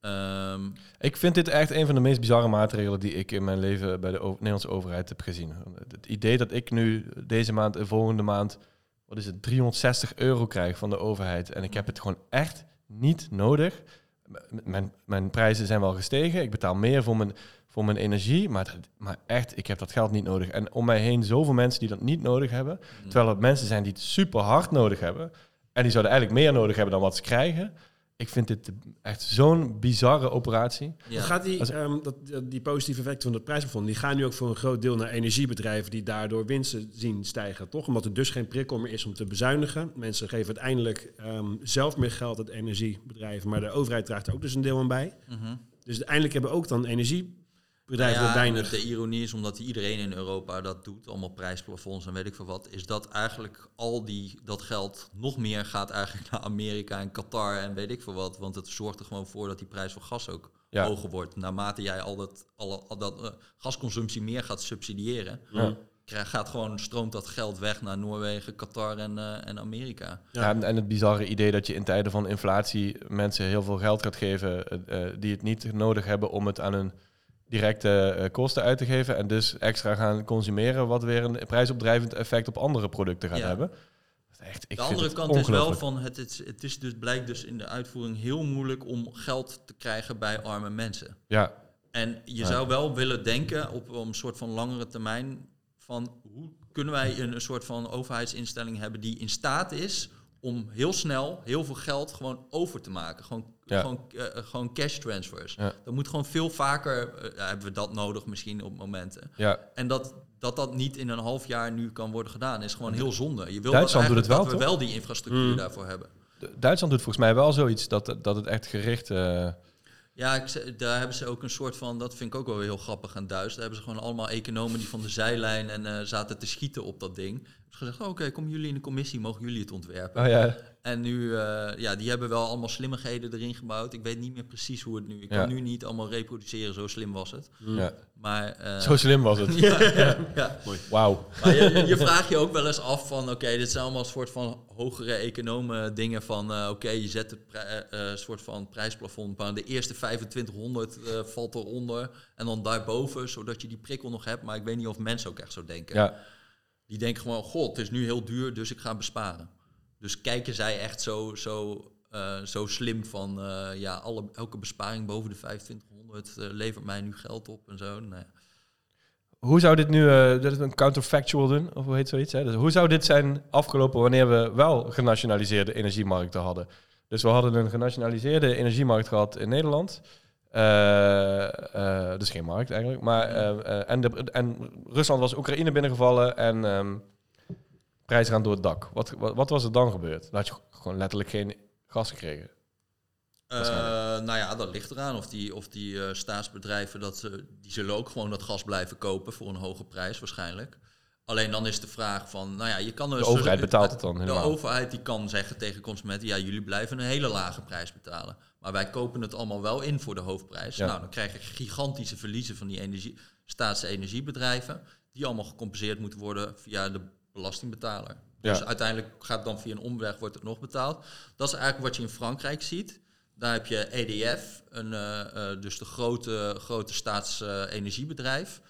Um, ik vind dit echt een van de meest bizarre maatregelen die ik in mijn leven bij de Nederlandse overheid heb gezien. Het idee dat ik nu deze maand en volgende maand, wat is het, 360 euro krijg van de overheid. En ik heb het gewoon echt niet nodig. mijn, mijn prijzen zijn wel gestegen. Ik betaal meer voor mijn, voor mijn energie. Maar, maar echt, ik heb dat geld niet nodig. En om mij heen zoveel mensen die dat niet nodig hebben. Mm. Terwijl er mensen zijn die het super hard nodig hebben. En die zouden eigenlijk meer nodig hebben dan wat ze krijgen. Ik vind dit echt zo'n bizarre operatie. Ja. Gaat die, um, dat, die positieve effecten van het prijsplafond, die gaan nu ook voor een groot deel naar energiebedrijven die daardoor winsten zien stijgen, toch? Omdat er dus geen prikkel meer is om te bezuinigen. Mensen geven uiteindelijk um, zelf meer geld aan energiebedrijven, maar de overheid draagt er ook dus een deel aan bij. Mm -hmm. Dus uiteindelijk hebben ook dan energie bedrijven nou ja, weinig. De ironie is omdat iedereen in Europa dat doet, allemaal prijsplafonds en weet ik veel wat, is dat eigenlijk al die, dat geld nog meer gaat eigenlijk naar Amerika en Qatar en weet ik veel wat. Want het zorgt er gewoon voor dat die prijs van gas ook hoger wordt. Naarmate jij al dat, al, al dat uh, gasconsumptie meer gaat subsidiëren, ja. gaat gewoon, stroomt dat geld weg naar Noorwegen, Qatar en, uh, en Amerika. Ja, en, en, het bizarre idee dat je in tijden van inflatie mensen heel veel geld gaat geven uh, die het niet nodig hebben om het aan hun directe uh, kosten uit te geven en dus extra gaan consumeren, wat weer een prijsopdrijvend effect op andere producten gaat hebben. Echt, ik de andere kant is wel van het, het, het is dus blijkt dus in de uitvoering heel moeilijk om geld te krijgen bij arme mensen. Ja. En je zou wel willen denken op een soort van langere termijn van hoe kunnen wij een, een soort van overheidsinstelling hebben die in staat is om heel snel heel veel geld gewoon over te maken. Gewoon, gewoon, uh, gewoon cash transfers. Ja. Dat moet gewoon veel vaker, uh, hebben we dat nodig misschien op momenten. Ja. En dat, dat dat niet in een half jaar nu kan worden gedaan, is gewoon heel zonde. Je wil Duitsland doet het wel, dat we wel die infrastructuur mm. daarvoor hebben. Duitsland doet volgens mij wel zoiets dat, dat het echt gericht... Uh... Ja, ik, daar hebben ze ook een soort van, dat vind ik ook wel heel grappig aan Duits. Daar hebben ze gewoon allemaal economen die van de zijlijn en uh, zaten te schieten op dat ding gezegd, oh, oké, okay, komen jullie in de commissie, mogen jullie het ontwerpen. Oh, ja. En nu, uh, ja, die hebben wel allemaal slimmigheden erin gebouwd. Ik weet niet meer precies hoe het nu, ik kan nu niet allemaal reproduceren, zo slim was het. Ja. Maar, uh, zo slim was het. ja, ja, ja. Wauw. Maar je, je vraagt je ook wel eens af van, oké, dit zijn allemaal een soort van hogere economen dingen van, uh, oké, je zet een soort van prijsplafond, maar de eerste 2500 valt eronder en dan daarboven, zodat je die prikkel nog hebt. Maar ik weet niet of mensen ook echt zo denken. Ja. Die denken gewoon, god, het is nu heel duur, dus ik ga besparen. Dus kijken zij echt zo, zo, uh, zo slim van, uh, ja, alle, elke besparing boven de 2500 uh, levert mij nu geld op en zo. Nee. Hoe zou dit nu, dat is een counterfactual doen, of hoe heet zoiets? Hè? Dus hoe zou dit zijn afgelopen wanneer we wel genationaliseerde energiemarkten hadden? Dus we hadden een genationaliseerde energiemarkt gehad in Nederland. Dus geen markt eigenlijk. Maar, en, en Rusland was Oekraïne binnengevallen en um, prijzen gaan door het dak. Wat, wat, wat, was er dan gebeurd? Dan had je gewoon letterlijk geen gas gekregen. nou ja, dat ligt eraan of die, of die staatsbedrijven, dat, die zullen ook gewoon dat gas blijven kopen voor een hoge prijs waarschijnlijk. Alleen dan is de vraag van, nou ja, je kan dus... De overheid betaalt het dan helemaal. De overheid die kan zeggen tegen consumenten, ja, jullie blijven een hele lage prijs betalen. Maar wij kopen het allemaal wel in voor de hoofdprijs. Nou, dan krijg je gigantische verliezen van die energie, staatsenergiebedrijven, die allemaal gecompenseerd moeten worden via de belastingbetaler. Ja. Dus uiteindelijk gaat het dan via een omweg, wordt het nog betaald. Dat is eigenlijk wat je in Frankrijk ziet. Daar heb je EDF, een, uh, uh, dus de grote, grote staatsenergiebedrijf.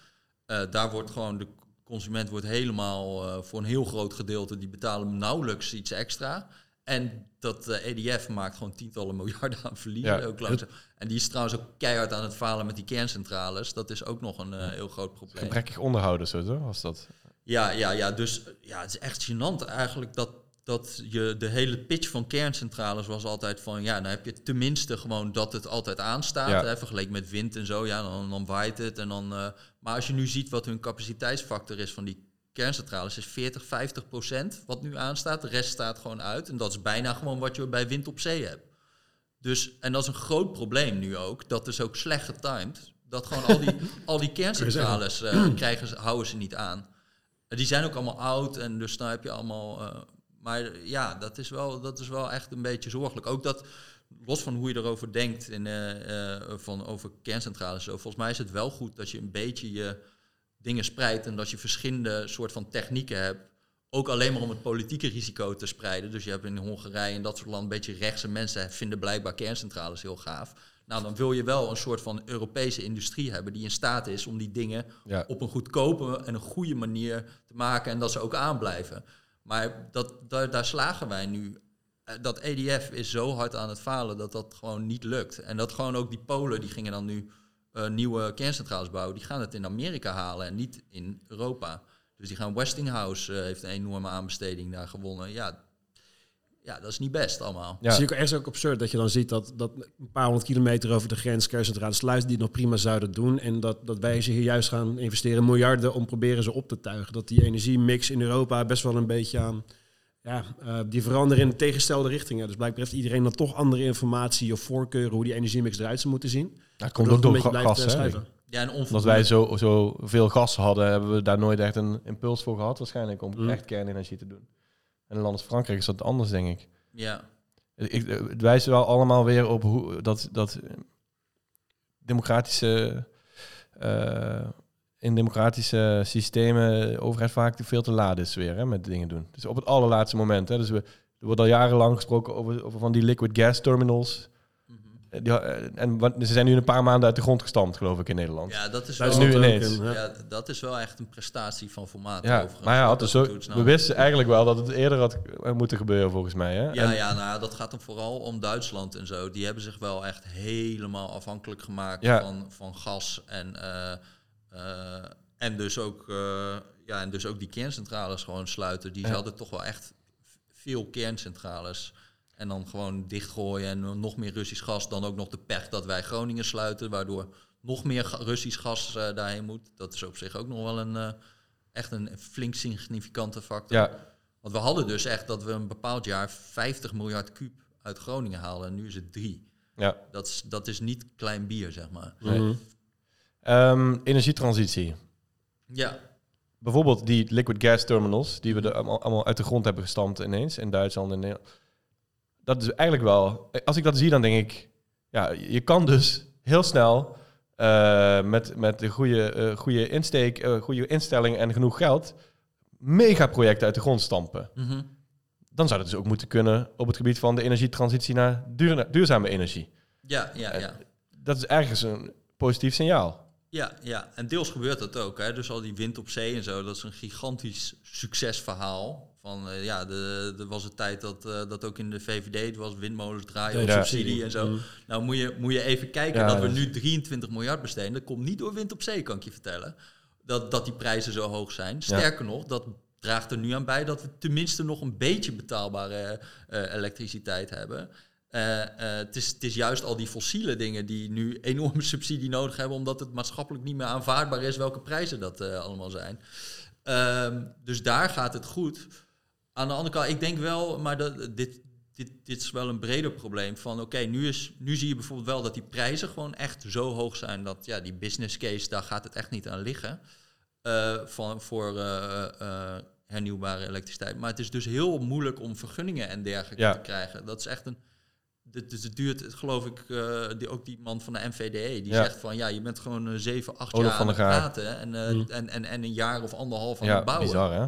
Uh, daar wordt gewoon de consument wordt helemaal voor een heel groot gedeelte, die betalen nauwelijks iets extra. En dat eh, EDF maakt gewoon tientallen miljarden aan verliezen. Ja. Ook langzaam. En die is trouwens ook keihard aan het falen met die kerncentrales. Dat is ook nog een heel groot probleem. Gebrekkig onderhouden, zo? Was dat? Ja, ja, ja, dus ja, het is echt gênant eigenlijk dat, dat je de hele pitch van kerncentrales was altijd van... ja, dan heb je tenminste gewoon dat het altijd aanstaat. Ja. Hè, vergeleken met wind en zo, ja, dan, dan waait het. En dan, uh, maar als je nu ziet wat hun capaciteitsfactor is van die kerncentrales is 40, 50 procent wat nu aanstaat. De rest staat gewoon uit. En dat is bijna gewoon wat je bij wind op zee hebt. Dus, en dat is een groot probleem nu ook. Dat is ook slecht getimed. Dat gewoon al die, al die kerncentrales eh, krijgen, houden ze niet aan. Eh, Die zijn ook allemaal oud en dus dan heb je allemaal... eh, maar ja, dat is, wel, dat is wel echt een beetje zorgelijk. Ook dat, los van hoe je erover denkt in, eh, van over kerncentrales, zo, volgens mij is het wel goed dat je een beetje je dingen spreidt en dat je verschillende soort van technieken hebt. Ook alleen maar om het politieke risico te spreiden. Dus je hebt in Hongarije en dat soort landen een beetje rechtse mensen vinden blijkbaar kerncentrales heel gaaf. Nou, dan wil je wel een soort van Europese industrie hebben die in staat is om die dingen Ja. op een goedkope en een goede manier te maken en dat ze ook aanblijven. Maar dat, daar, daar slagen wij nu. Eh, Dat EDF is zo hard aan het falen dat dat gewoon niet lukt. En dat gewoon ook die Polen, die gingen dan nu eh, nieuwe kerncentrales bouwen, die gaan het in Amerika halen en niet in Europa. Dus die gaan Westinghouse eh, heeft een enorme aanbesteding daar gewonnen. Ja, ja, dat is niet best allemaal. Ja. Het is ook ergens ook absurd dat je dan ziet dat, dat een paar honderd kilometer over de grens kerncentrales sluiten die het nog prima zouden doen. En dat, dat wij ze hier juist gaan investeren miljarden om proberen ze op te tuigen. Dat die energiemix in Europa best wel een beetje aan... Ja, eh, die veranderen in tegenstelde richtingen. Dus blijkbaar heeft iedereen dan toch andere informatie of voorkeuren hoe die energiemix eruit zou moeten zien. Dat komt ook door gas. Ja, en Omdat wij zo, zo veel gas hadden, hebben we daar nooit echt een impuls voor gehad waarschijnlijk om Mm. echt kernenergie te doen. En in land als Frankrijk is dat anders, denk ik. Ja, Ik, het wijst wel allemaal weer op hoe dat, dat eh, democratische eh, in democratische systemen de overheid vaak veel te laat is weer hè, met dingen doen. Dus op het allerlaatste moment. Hè, dus we, er wordt al jarenlang gesproken over, over van die liquid gas terminals. Eh, die, eh, en ze zijn nu een paar maanden uit de grond gestampt, geloof ik, in Nederland. ja dat is wel... is nu ineens. in. Ja, dat is wel echt een prestatie van formaat. Ja, overigens. maar ja, dus snel. we wisten eigenlijk wel dat het eerder had moeten gebeuren, volgens mij. Hè? Ja, En- ja, nou, ja, dat gaat dan vooral om Duitsland en zo. Die hebben zich wel echt helemaal afhankelijk gemaakt Ja. van, van gas. En, eh, eh, en, dus ook, eh, ja, en dus ook die kerncentrales gewoon sluiten. Die Ja. hadden toch wel echt veel kerncentrales. En dan gewoon dichtgooien en nog meer Russisch gas. Dan ook nog de pech dat wij Groningen sluiten, waardoor nog meer Russisch gas eh, daarheen moet. Dat is op zich ook nog wel een, eh, echt een flink significante factor. ja, Want we hadden dus echt dat we een bepaald jaar 50 miljard kuub uit Groningen halen. En nu is het 3. ja. Dat is, dat is niet klein bier, zeg maar. Nee. Mhm. Ehm, energietransitie. Ja, Bijvoorbeeld die liquid gas terminals, die we er allemaal, allemaal uit de grond hebben gestampt ineens in Duitsland en Nederland. Dat is eigenlijk wel, als ik dat zie, dan denk ik, ja, je kan dus heel snel eh, met, met de goede, eh, goede insteek, eh, goede instelling en genoeg geld megaprojecten uit de grond stampen. Mhm. Dan zou dat dus ook moeten kunnen op het gebied van de energietransitie naar duur- duurzame energie. ja, ja, ja. Dat is ergens een positief signaal. Ja, ja, en deels gebeurt dat ook. Hè. Dus al die wind op zee en zo, dat is een gigantisch succesverhaal. Van eh, ja, er was een tijd dat eh, dat ook in de VVD het was windmolens draaien op Ja. subsidie en zo. Nou moet je, moet je even kijken Ja, dat we nu 23 miljard besteden. Dat komt niet door wind op zee, kan ik je vertellen. Dat, dat die prijzen zo hoog zijn. Sterker nog, dat draagt er nu aan bij dat we tenminste nog een beetje betaalbare eh, elektriciteit hebben. Het, is, het is juist al die fossiele dingen die nu enorme subsidie nodig hebben, omdat het maatschappelijk niet meer aanvaardbaar is welke prijzen dat allemaal zijn. Ehm, dus daar gaat het goed. Aan de andere kant, ik denk wel, maar dat, dit, dit, dit is wel een breder probleem. Van oké, nu is nu zie je bijvoorbeeld wel dat die prijzen gewoon echt zo hoog zijn dat ja, die business case, daar gaat het echt niet aan liggen. eh, van, voor eh, eh, hernieuwbare elektriciteit. Maar het is dus heel moeilijk om vergunningen en dergelijke Ja. te krijgen. Dat is echt een. Dus het duurt, geloof ik, die, ook die man van de NVDE, die Ja. zegt van ja, je bent gewoon zeven, acht Olaf jaar aan het praten en, Mm. en, en, en een jaar of anderhalf aan Ja, het bouwen. bizar hè?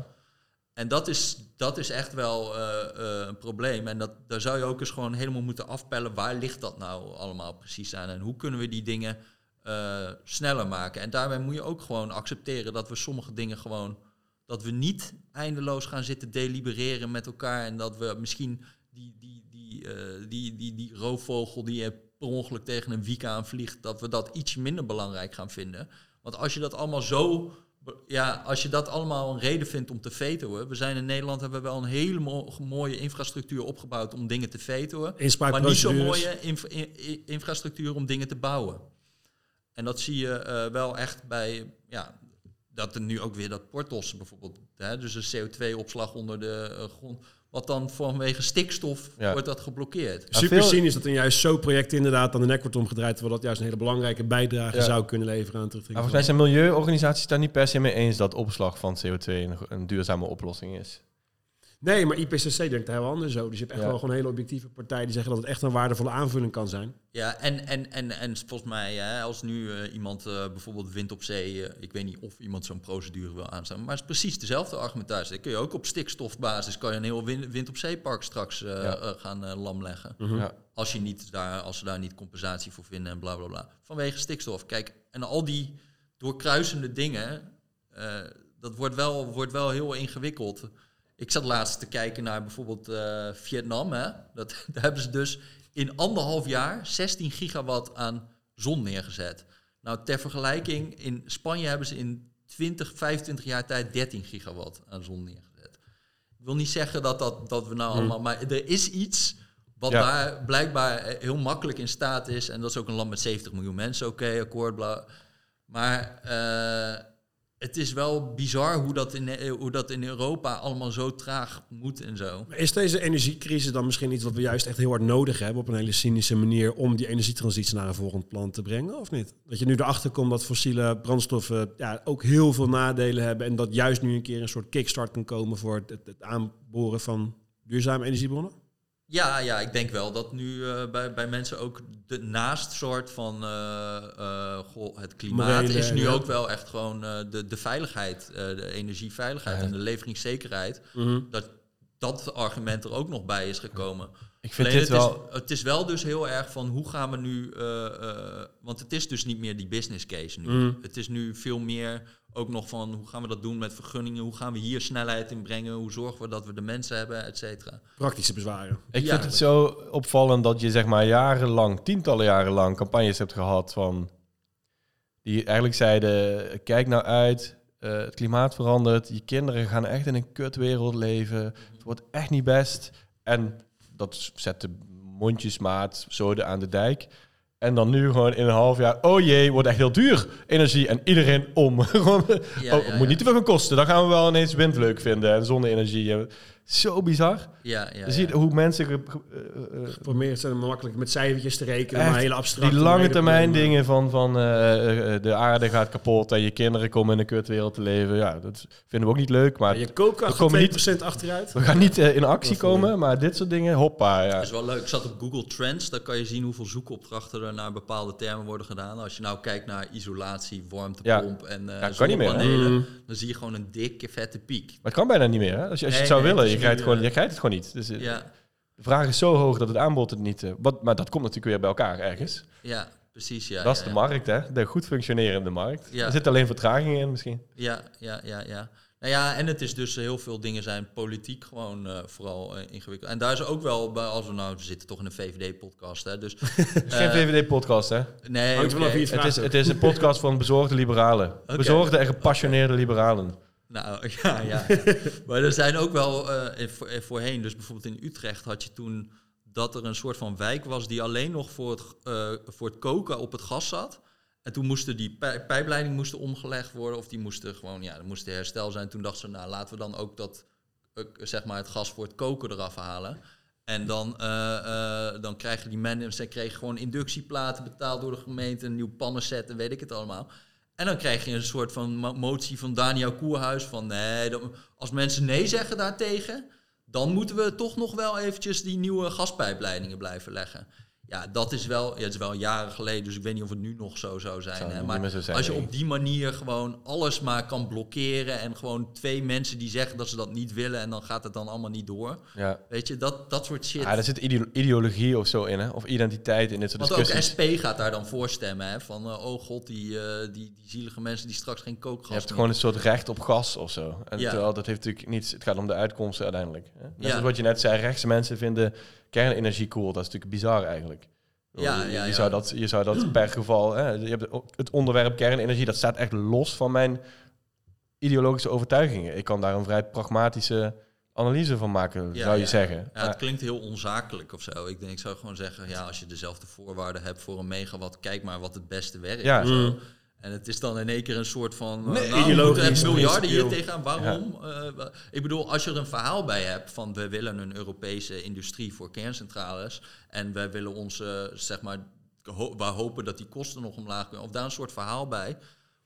En dat is, dat is echt wel eh, eh, een probleem. En dat, daar zou je ook eens gewoon helemaal moeten afpellen. Waar ligt dat nou allemaal precies aan? En hoe kunnen we die dingen eh, sneller maken? En daarbij moet je ook gewoon accepteren dat we sommige dingen gewoon... dat we niet eindeloos gaan zitten delibereren met elkaar... en dat we misschien die, die, die, die, die, die roofvogel die er per ongeluk tegen een wiek aanvliegt... dat we dat iets minder belangrijk gaan vinden. Want als je dat allemaal zo ja, als je dat allemaal een reden vindt om te vetoen. We zijn in Nederland hebben we wel een hele mo- mooie infrastructuur opgebouwd om dingen te vetoen. Maar niet zo'n mooie inf- in- in- infrastructuur om dingen te bouwen. En dat zie je eh, wel echt bij, ja, dat er nu ook weer dat Portos bijvoorbeeld, hè, dus een CO2-opslag onder de eh, grond, wat dan vanwege stikstof Ja. wordt dat geblokkeerd. Ja, Super veel- cynisch dat er juist zo'n project inderdaad aan de nek wordt omgedraaid, terwijl dat juist een hele belangrijke bijdrage Ja. zou kunnen leveren aan het Maar terugtrekken. volgens mij zijn milieuorganisaties daar niet per se mee eens dat opslag van CO2 een, een duurzame oplossing is. Nee, maar IPCC denkt er heel anders over. Dus je hebt echt Ja. wel gewoon hele objectieve partijen die zeggen dat het echt een waardevolle aanvulling kan zijn. Ja, en, en, en, en volgens mij, hè, als nu eh, iemand eh, bijvoorbeeld wind op zee, eh, ik weet niet of iemand zo'n procedure wil aanstaan, maar het is precies dezelfde argumentatie. Dan kun je ook op stikstofbasis kan je een heel win- wind op zeepark straks Ja. gaan eh, lam leggen. Mhm. Ja. Als, je niet daar, als ze daar niet compensatie voor vinden en bla bla bla. Vanwege stikstof. Kijk, en al die doorkruisende dingen, eh, dat wordt wel, wordt wel heel ingewikkeld. Ik zat laatst te kijken naar bijvoorbeeld eh, Vietnam. Hè? Dat, daar hebben ze dus in anderhalf jaar 16 gigawatt aan zon neergezet. Nou, ter vergelijking, in Spanje hebben ze in 20, 25 jaar tijd 13 gigawatt aan zon neergezet. Ik wil niet zeggen dat, dat, dat we nou allemaal... Maar er is iets wat Ja. daar blijkbaar eh, heel makkelijk in staat is. En dat is ook een land met 70 miljoen mensen. Oké, akkoord, bla. Maar eh, het is wel bizar hoe dat, in, eh, hoe dat in Europa allemaal zo traag moet en zo. Is deze energiecrisis dan misschien iets wat we juist echt heel hard nodig hebben op een hele cynische manier om die energietransitie naar een volgend plan te brengen, of niet? Dat je nu erachter komt dat fossiele brandstoffen ja, ook heel veel nadelen hebben en dat juist nu een keer een soort kickstart kan komen voor het aanboren van duurzame energiebronnen? Ja, ja, ik denk wel dat nu eh, bij, bij mensen ook de naast soort van eh, eh, goh, het klimaat Morele, is nu ja. ook wel echt gewoon de, de veiligheid, de energieveiligheid Ja. en de leveringszekerheid. Dat dat argument er ook nog bij is gekomen. Ik vind Alleen dit het, wel... is, het is wel dus heel erg van hoe gaan we nu. eh, eh, want het is dus niet meer die business case nu. Mm. Het is nu veel meer ook nog van hoe gaan we dat doen met vergunningen? Hoe gaan we hier snelheid in brengen? Hoe zorgen we dat we de mensen hebben, et cetera. Praktische bezwaren. Ik Ja. vind het zo opvallend dat je zeg maar jarenlang, tientallen jaren lang, campagnes hebt gehad van die eigenlijk zeiden: kijk nou uit, eh, het klimaat verandert, je kinderen gaan echt in een kutwereld leven, het wordt echt niet best. En dat zette mondjesmaat zoden aan de dijk. En dan nu gewoon in een half jaar, oh jee, wordt echt heel duur energie en iedereen om. Ja, oh, ja, moet niet te veel gaan kosten. Dan gaan we wel ineens wind leuk vinden en zonne-energie. Zo bizar. Ja, ja, Je ziet ja. hoe mensen ge- eh, eh, Geprobeerd zijn makkelijk met cijfertjes te rekenen, Echt, maar hele abstracte... die lange termijn dingen van, van eh, eh, de aarde gaat kapot en je kinderen komen in een kutwereld te leven. Ja, dat vinden we ook niet leuk. Maar Je koopkracht we komen gaat niet- 2% achteruit. we gaan niet eh, in actie je. komen, maar dit soort dingen, hoppa. Ja. Dat is wel leuk. Ik zat op Google Trends. Daar kan je zien hoeveel zoekopdrachten er naar bepaalde termen worden gedaan. Als je nou kijkt naar isolatie, warmtepomp en eh Ja, kan niet meer, Mm. dan zie je gewoon een dikke vette piek. Maar het kan bijna niet meer. Hè? Als je, als je Nee, het zou nee, willen, gewoon, eh, je krijgt het gewoon niet. Dus eh, Ja, de vraag is zo hoog dat het aanbod het niet... eh, wat, maar dat komt natuurlijk weer bij elkaar ergens. ja precies. Ja, dat is ja, de ja. markt, hè? De goed functionerende markt. Ja. Er zit alleen vertraging in misschien. Ja, ja, ja, ja. Nou ja, en het is dus heel veel dingen zijn politiek gewoon eh, vooral eh, ingewikkeld. En daar is ook wel, bij, als we nou we zitten toch in een VVD-podcast, hè, dus... Het is geen VVD-podcast, hè? Nee, het is, het is een podcast van bezorgde liberalen. Bezorgde en gepassioneerde liberalen. Nou ja, ja. maar er zijn ook wel eh, voor- voorheen, dus bijvoorbeeld in Utrecht had je toen dat er een soort van wijk was die alleen nog voor het, eh, voor het koken op het gas zat. En toen moesten die pij- pijpleiding moesten omgelegd worden of die moesten gewoon, ja, er moest herstel zijn. Toen dachten ze, nou laten we dan ook dat, eh, zeg maar het gas voor het koken eraf halen. En dan, dan krijgen die mensen, ze kregen gewoon inductieplaten betaald door de gemeente, een nieuw pannenset en weet ik het allemaal. En dan krijg je een soort van mo- motie van Daniel Koerhuis van nee, als mensen nee zeggen daartegen, dan moeten we toch nog wel eventjes die nieuwe gaspijpleidingen blijven leggen. Ja, dat is wel, ja, het is wel jaren geleden, dus ik weet niet of het nu nog zo zou zijn. Zou hè. Maar meer zo zijn, als je op die manier gewoon alles maar kan blokkeren en gewoon twee mensen die zeggen dat ze dat niet willen en dan gaat het dan allemaal niet door. Ja. Weet je, dat, dat soort shit. Ja, er zit ideo- ideologie of zo in, hè? Of identiteit in dit soort Want ook discussies. SP gaat daar dan voor stemmen, hè? Van, eh, oh god, die, eh, die, die zielige mensen die straks geen kookgas Je hebt meer- gewoon een soort recht op gas of zo. En Ja. terwijl dat heeft natuurlijk niets... Het gaat om de uitkomsten uiteindelijk. Hè? Net Ja. wat je net zei, rechtse mensen vinden kernenergie cool. Dat is natuurlijk bizar eigenlijk. Ja, je, ja, je ja. Zou dat, je zou dat per geval... Hè, je hebt het onderwerp kernenergie, dat staat echt los van mijn ideologische overtuigingen. Ik kan daar een vrij pragmatische analyse van maken, Ja, zou je ja. zeggen. Ja, Maar- het klinkt heel onzakelijk of zo. Ik denk, ik zou gewoon zeggen, ja, als je dezelfde voorwaarden hebt voor een megawatt, kijk maar wat het beste werkt. Ja. Mm. En het is dan in één keer een soort van... Nee, uh, nou, ideologisch, miljarden hier tegenaan. Waarom? Eh, ik bedoel, als je er een verhaal bij hebt van... we willen een Europese industrie voor kerncentrales... en wij willen onze, zeg maar... ho- we hopen dat die kosten nog omlaag kunnen. Of daar een soort verhaal bij...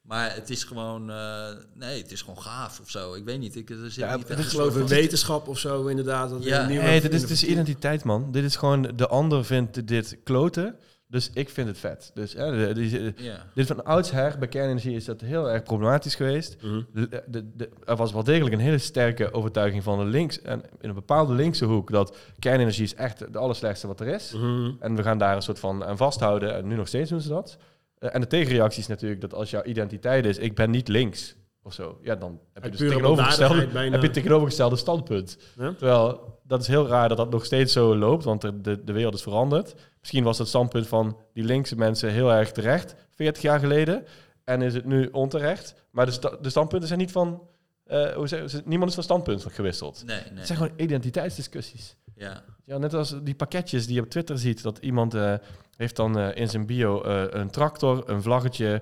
Maar het is gewoon, eh, nee, het is gewoon gaaf of zo. Ik weet niet. Ik, er zit Ja, niet Ik een geloof in wetenschap of zo, inderdaad. Dat Ja. Nee, dit is, dit is identiteit, man. Dit is gewoon, de ander vindt dit kloten, dus ik vind het vet. Dus die- Ja. dit van oudsher, bij kernenergie is dat heel erg problematisch geweest. Mhm. De- de- de- er was wel degelijk een hele sterke overtuiging van de links, en in een bepaalde linkse hoek, dat kernenergie is echt het allerslechtste wat er is. Mhm. En we gaan daar een soort van aan vasthouden. En nu nog steeds doen ze dat. Eh, en de tegenreactie is natuurlijk dat als jouw identiteit is, ik ben niet links of zo, ja, dan heb je dus tegenovergestelde, heb je het tegenovergestelde standpunt. Terwijl dat is heel raar dat dat nog steeds zo loopt, want de, de, de wereld is veranderd. Misschien was het standpunt van die linkse mensen heel erg terecht 40 jaar geleden. En is het nu onterecht. Maar de, sta- de standpunten zijn niet van. eh, hoe zeg, ze- niemand is van standpunt gewisseld. Nee, nee. Het zijn gewoon identiteitsdiscussies. Ja. Ja, net als die pakketjes die je op Twitter ziet. Dat iemand eh, heeft dan eh, in zijn bio een tractor, een vlaggetje,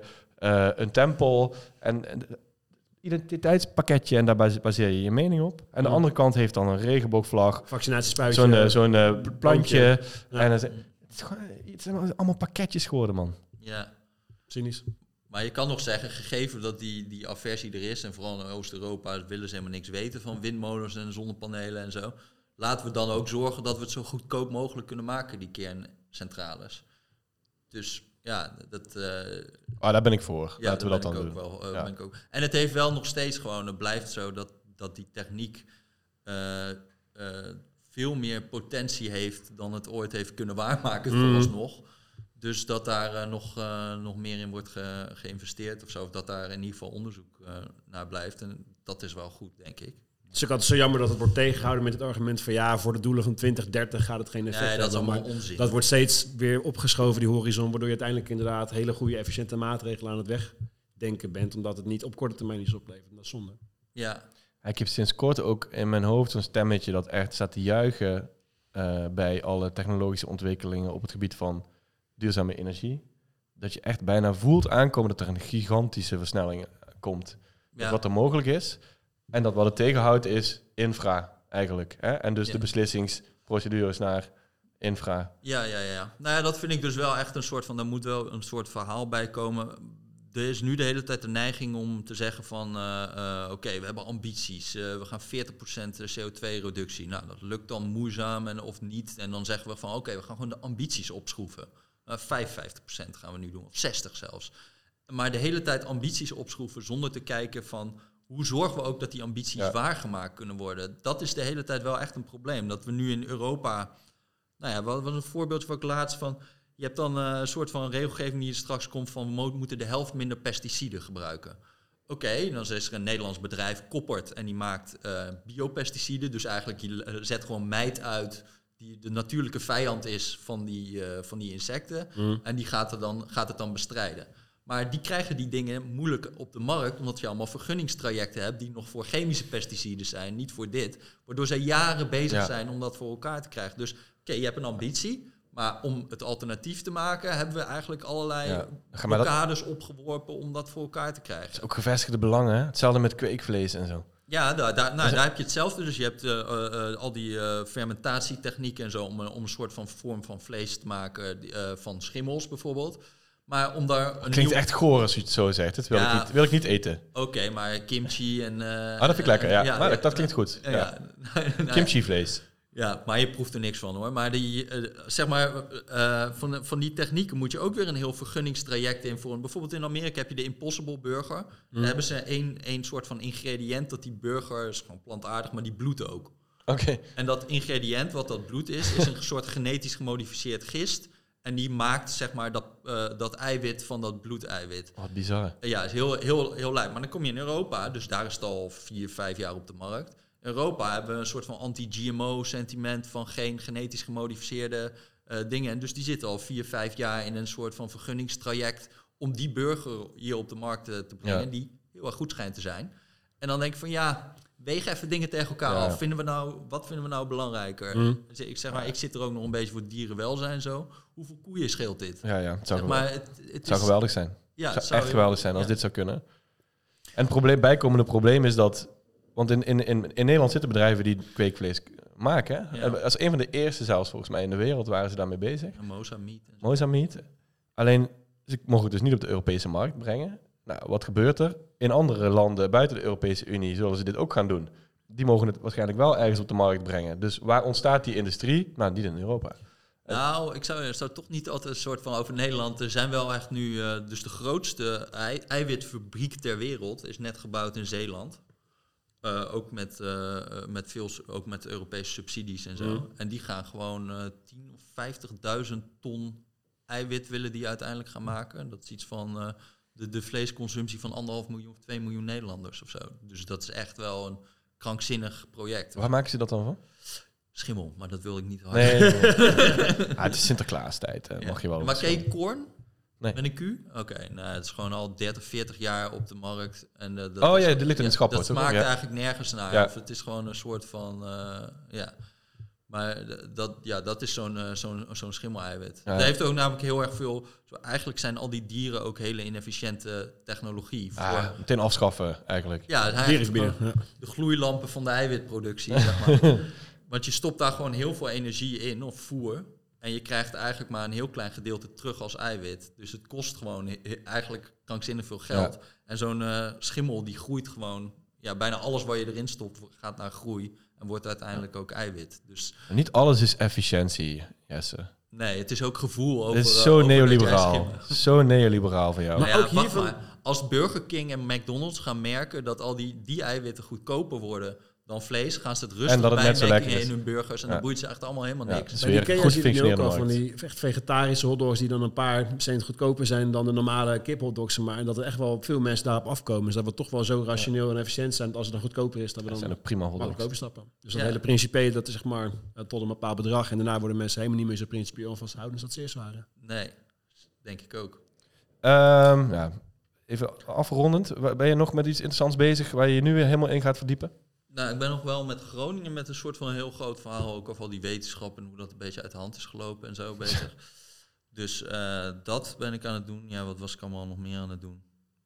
een tempel. En, en identiteitspakketje en daar base- baseer je je mening op. En de andere kant heeft dan een regenboogvlag, Vaccinatiespuitje. zo'n eh, zo'n eh, plantje. Ja. En het, het, is gewoon, het zijn allemaal pakketjes geworden, man. ja. Cynisch. Maar je kan nog zeggen, gegeven dat die, die aversie er is, en vooral in Oost-Europa willen ze helemaal niks weten van windmolens en zonnepanelen en zo. Laten we dan ook zorgen dat we het zo goedkoop mogelijk kunnen maken, die kerncentrales. Dus ja, dat, eh, Ah, daar ben ik voor. ja, Laten we dat dan ik doen. ook Wel, eh, Ja. ben ik ook. En het heeft wel nog steeds gewoon, het blijft zo dat, dat die techniek eh, veel meer potentie heeft dan het ooit heeft kunnen waarmaken Mm. vooralsnog. Dus dat daar nog, nog meer in wordt ge- geïnvesteerd of zo. Of dat daar in ieder geval onderzoek naar blijft. En dat is wel goed, denk ik. Het is ook altijd zo jammer dat het wordt tegengehouden met het argument van ja, voor de doelen van 2030 gaat het geen effect Nee, dat is allemaal onzin. dat wordt steeds weer opgeschoven, die horizon, waardoor je uiteindelijk inderdaad hele goede, efficiënte maatregelen aan het wegdenken bent, omdat het niet op korte termijn iets oplevert. Dat is zonde. Ja, Ik heb sinds kort ook in mijn hoofd zo'n stemmetje dat echt staat te juichen eh, bij alle technologische ontwikkelingen op het gebied van duurzame energie. Dat je echt bijna voelt aankomen dat er een gigantische versnelling eh, komt. ja. Wat er mogelijk is. En dat wat het tegenhoudt is infra eigenlijk. Hè? En dus Ja. de beslissingsprocedures naar infra. Ja, ja, ja. Nou ja, dat vind ik dus wel echt een soort van, daar moet wel een soort verhaal bij komen. Er is nu de hele tijd de neiging om te zeggen van, eh, eh, oké, we hebben ambities. eh, we gaan 40% CO2-reductie. Nou, dat lukt dan moeizaam en of niet. En dan zeggen we van, oké, we gaan gewoon de ambities opschroeven. Eh 55% gaan we nu doen, of 60 zelfs. Maar de hele tijd ambities opschroeven zonder te kijken van... hoe zorgen we ook dat die ambities Ja. waargemaakt kunnen worden? Dat is de hele tijd wel echt een probleem. Dat we nu in Europa... Nou ja, wat was een voorbeeldje wat ik laatst van... Je hebt dan eh, een soort van regelgeving die er straks komt van... we mo- moeten de helft minder pesticiden gebruiken. Oké, dan is er een Nederlands bedrijf, Koppert, en die maakt eh, biopesticiden. Dus eigenlijk, je eh, zet gewoon mijt uit die de natuurlijke vijand is van die, van die insecten. En die gaat, er dan, gaat het dan bestrijden. Maar die krijgen die dingen moeilijk op de markt, omdat je allemaal vergunningstrajecten hebt die nog voor chemische pesticiden zijn, niet voor dit. Waardoor zij jaren bezig Ja. zijn om dat voor elkaar te krijgen. Dus oké, je hebt een ambitie, maar om het alternatief te maken, hebben we eigenlijk allerlei Ja. Dat- opgeworpen om dat voor elkaar te krijgen. is ook gevestigde belangen. Hè? Hetzelfde met kweekvlees en zo. Ja, daar, daar, nou, daar heb je hetzelfde. Dus je hebt eh, eh, al die eh, fermentatietechnieken en zo om, een- om een soort van vorm van vlees te maken van schimmels bijvoorbeeld. Maar om daar een Klinkt nieuw- echt goor als je het zo zegt. Dat wil, Ja. ik, niet, wil ik niet eten. Oké, maar kimchi en... eh, Ah, dat vind ik lekker, ja. Maar dat- klinkt goed, Ja, ja. Kimchi-vlees. Ja, maar je proeft er niks van hoor. Maar die, eh, zeg maar, eh, van, van die technieken moet je ook weer een heel vergunningstraject invoeren. Bijvoorbeeld in Amerika heb je de Impossible Burger. Daar hebben ze één, één soort van ingrediënt dat die burger is gewoon plantaardig, maar die bloedt ook. Oké. En dat ingrediënt, wat dat bloed is, is een soort genetisch gemodificeerd gist. En die maakt zeg maar dat, eh, dat eiwit van dat bloedeiwit. Wat bizar. Ja, is heel, heel, heel lijp. Maar dan kom je in Europa, dus daar is het al vier, vijf jaar op de markt. In Europa hebben we een soort van anti-GMO-sentiment van geen genetisch gemodificeerde eh, dingen. En dus die zitten al vier, vijf jaar in een soort van vergunningstraject om die burger hier op de markt eh, te brengen, Ja. die heel erg goed schijnt te zijn. En dan denk ik van ja, weeg even dingen tegen elkaar Ja. af. Vinden we nou, wat vinden we nou belangrijker? Mm. Dus ik zeg maar, ik zit er ook nog een beetje voor dierenwelzijn zo. Hoeveel koeien scheelt dit? Ja, ja. Het zou, Zeg geweldig, maar het, zou is- geweldig zijn. Ja, zou, zou echt geweldig zijn als ja. dit zou kunnen. En het probleem, bijkomende probleem is dat... Want in, in, in, in Nederland zitten bedrijven die kweekvlees maken. hè. Ja. Als een van de eerste zelfs volgens mij in de wereld waren ze daarmee bezig. En Moza Meat. en zo. Mozambique. Alleen, ze mogen het dus niet op de Europese markt brengen. Nou, wat gebeurt er? In andere landen buiten de Europese Unie zullen ze dit ook gaan doen. Die mogen het waarschijnlijk wel ergens op de markt brengen. Dus waar ontstaat die industrie? Nou, niet in Europa. Nou, ik zou, ik zou toch niet altijd een soort van over Nederland. Er zijn wel echt nu, eh, dus de grootste ei, eiwitfabriek ter wereld is net gebouwd in Zeeland. Eh, ook met, eh, met veel, ook met Europese subsidies en zo. En die gaan gewoon eh 10 of 50.000 ton eiwit willen die uiteindelijk gaan maken. Dat is iets van de, de vleesconsumptie van anderhalf miljoen of 2 miljoen Nederlanders of zo. Dus dat is echt wel een krankzinnig project. Waar maken ze dat dan van? Schimmel, maar dat wil ik niet hard Nee, nee, nee. Ah, het is Sinterklaastijd. hè. Ja. Mag je wel. Maar zeggen. Korn? Nee. Met een Q? Oké, nou, het is gewoon al 30, 40 jaar op de markt. En, eh, dat Oh is- ja, die ligt in het schap, Dat smaakt? Ja. eigenlijk nergens naar. Ja. Of het is gewoon een soort van, eh, ja. Maar dat, ja, dat is zo'n eh, zo'n zo'n schimmeleiwit. Ja. Dat heeft ook namelijk heel erg veel... Zo, eigenlijk zijn al die dieren ook hele inefficiënte technologie. Voor, Ah, meteen afschaffen, eigenlijk. ja, eigenlijk de gloeilampen van de eiwitproductie, zeg maar. Want je stopt daar gewoon heel veel energie in, of voer. En je krijgt eigenlijk maar een heel klein gedeelte terug als eiwit. Dus het kost gewoon eigenlijk krankzinnig veel geld. En zo'n eh, schimmel die groeit gewoon... Ja, bijna alles wat je erin stopt gaat naar groei. En wordt uiteindelijk ook eiwit. Dus Niet alles is efficiëntie, Jesse. nee, het is ook gevoel over... Dit is eh, zo neoliberaal. Zo neoliberaal van jou. Nou Maar ja, ook hiervan- maar. Als Burger King en McDonald's gaan merken dat al die, die eiwitten goedkoper worden dan vlees, gaan ze het rustig En dat het net zo bijmengen lekker in hun burgers en Ja. dan boeit ze echt allemaal helemaal Ja, niks. het is Bij weer Ikea goed zie je nu ook al van die echt vegetarische hotdogs die dan een paar cent goedkoper zijn dan de normale kiphotdogs. Maar en dat er echt wel veel mensen daarop afkomen. Dus dat we toch wel zo rationeel en efficiënt zijn dat als het dan goedkoper is, dat we Dat dan zijn ook prima makkelijk hotdogs. overstappen. Dus dat Ja. hele principe, dat is zeg maar eh, tot een bepaald bedrag. En daarna worden mensen helemaal niet meer zo principieel vasthouden als dat ze eerst waren. Nee, denk ik ook. Ehm, ja, even afrondend. Ben je nog met iets interessants bezig waar je je nu weer helemaal in gaat verdiepen? Nou, ik ben nog wel met Groningen met een soort van heel groot verhaal ook over al die wetenschap en hoe dat een beetje uit de hand is gelopen en zo bezig. Dus eh, dat ben ik aan het doen. Ja, wat was ik allemaal nog meer aan het doen?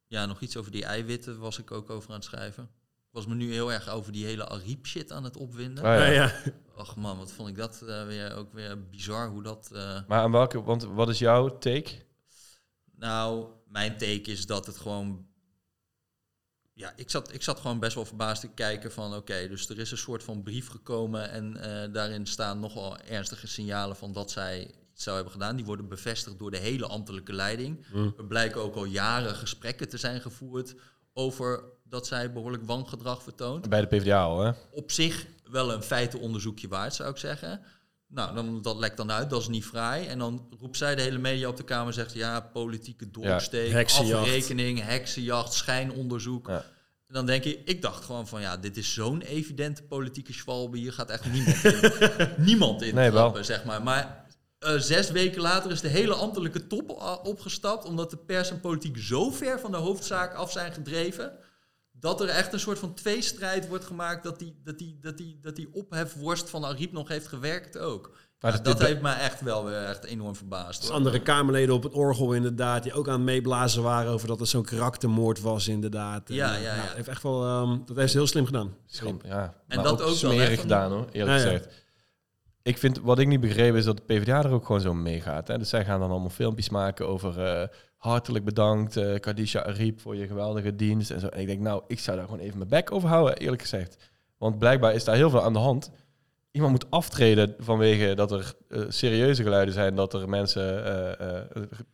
Ja, nog iets over die eiwitten was ik ook over aan het schrijven. Ik was me nu heel erg over die hele Ariep shit aan het opwinden. Ah, ja. Ja, ja. Ach man, wat vond ik dat eh, weer, ook weer bizar hoe dat... eh, Maar aan welke, want wat is jouw take? Nou, mijn take is dat het gewoon. Ja, ik zat, ik zat gewoon best wel verbaasd te kijken van oké, dus er is een soort van brief gekomen en eh, daarin staan nogal ernstige signalen van dat zij iets zou hebben gedaan. Die worden bevestigd door de hele ambtelijke leiding. Mm. Er blijken ook al jaren gesprekken te zijn gevoerd over dat zij behoorlijk wangedrag vertoont Bij de PvdA al, hè? op zich wel een feitenonderzoekje waard, zou ik zeggen. Nou, dan, dat lekt dan uit, dat is niet vrij. En dan roept zij de hele media op de Kamer en zegt... ja, politieke doorsteek, heksenjacht. afrekening, heksenjacht, schijnonderzoek. Ja. En dan denk ik, ik dacht gewoon van... ja, dit is zo'n evidente politieke schwalbe. Hier gaat echt niemand in, niemand in Nee, wel. trappen, zeg maar. Maar eh, zes weken later is de hele ambtelijke top a- opgestapt... omdat de pers en politiek zo ver van de hoofdzaak af zijn gedreven dat er echt een soort van tweestrijd wordt gemaakt dat die, dat die, dat die, dat die ophefworst van Ariep nog heeft gewerkt ook. Maar Ja, dat- heeft mij echt wel weer echt enorm verbaasd. Dus hoor. andere Kamerleden op het orgel inderdaad, die ook aan het meeblazen waren over dat het zo'n karaktermoord was inderdaad. En, Ja, eh, ja, ja. Heeft echt wel, ehm, dat heeft ze heel slim gedaan. Schim, ja. En maar dat ook, ook wel, smerig gedaan, hoor, eerlijk Ja, ja. gezegd. Ik vind, wat ik niet begrepen is dat de PvdA er ook gewoon zo meegaat. Hè? Dus zij gaan dan allemaal filmpjes maken over eh, hartelijk bedankt, eh Kadisha Ariep, voor je geweldige dienst. En, zo. en ik denk, nou, ik zou daar gewoon even mijn bek over houden, eerlijk gezegd. Want blijkbaar is daar heel veel aan de hand. Iemand moet aftreden vanwege dat er eh, serieuze geluiden zijn, dat er mensen eh, eh,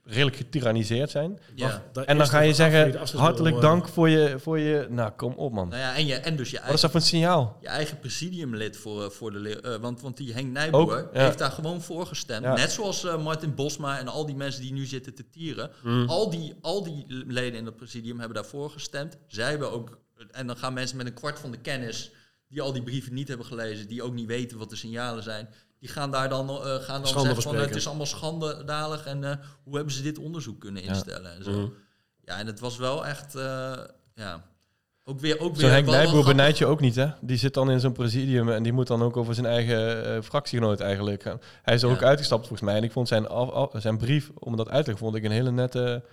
redelijk getyranniseerd zijn. Ja. En dan ga je zeggen, hartelijk dank voor je, voor je... Nou, kom op man. Nou ja, en, je, en dus je Wat is eigen, dat voor een signaal? je eigen presidiumlid voor, voor de... want, want die Henk Nijboer Ook, ja. heeft daar gewoon voor gestemd. Net zoals Martin Bosma en al die mensen die nu zitten te tieren. Al, die, al die leden in het presidium hebben daarvoor gestemd. Zij hebben ook... En dan gaan mensen met een kwart van de kennis... die al die brieven niet hebben gelezen... die ook niet weten wat de signalen zijn... die gaan daar dan, eh, gaan dan zeggen van... het is allemaal schandalig... en eh, hoe hebben ze dit onderzoek kunnen Ja. instellen en zo. Mhm. Ja, en het was wel echt... eh, ja, ook weer... Ook weer Henk wel- wel Nijboer benijdt je ook niet, hè? Die zit dan in zo'n presidium en die moet dan ook over zijn eigen eh, fractiegenoot eigenlijk. gaan. Hij is er Ja. ook uitgestapt volgens mij. En ik vond zijn, af, af- zijn brief, om dat uit te leggen, vond ik een hele nette...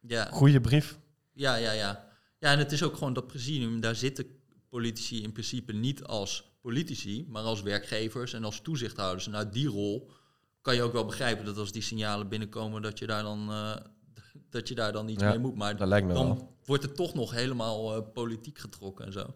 Ja. goede brief. Ja, ja, ja. Ja, en het is ook gewoon dat presidium, daar zitten politici in principe niet als politici, maar als werkgevers en als toezichthouders. En uit die rol kan je ook wel begrijpen dat als die signalen binnenkomen, dat je daar dan, eh, dat je daar dan iets Ja, mee moet. Maar dan wel. wordt het toch nog helemaal eh, politiek getrokken en zo.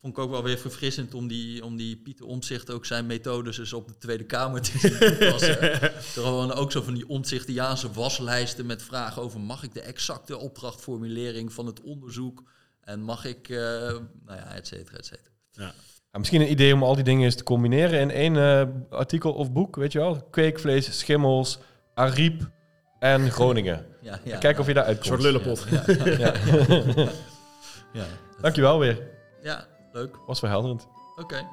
Vond ik ook wel weer verfrissend om die, om die Pieter Omtzigt ook zijn methodes eens op de Tweede Kamer te zien. Er gewoon ook zo van die Omtzigtiaanse waslijsten met vragen over mag ik de exacte opdrachtformulering van het onderzoek en mag ik, eh, nou ja, et cetera, et cetera. Ja, misschien een idee om al die dingen eens te combineren in één eh, artikel of boek, weet je wel? Kweekvlees, schimmels, Ariep en Groningen. Ja, ja, Kijk of je daar Een uitkomt. soort lullenpot. Ja, ja, Ja. ja. Dankjewel weer. ja leuk. Was verhelderend. Oké.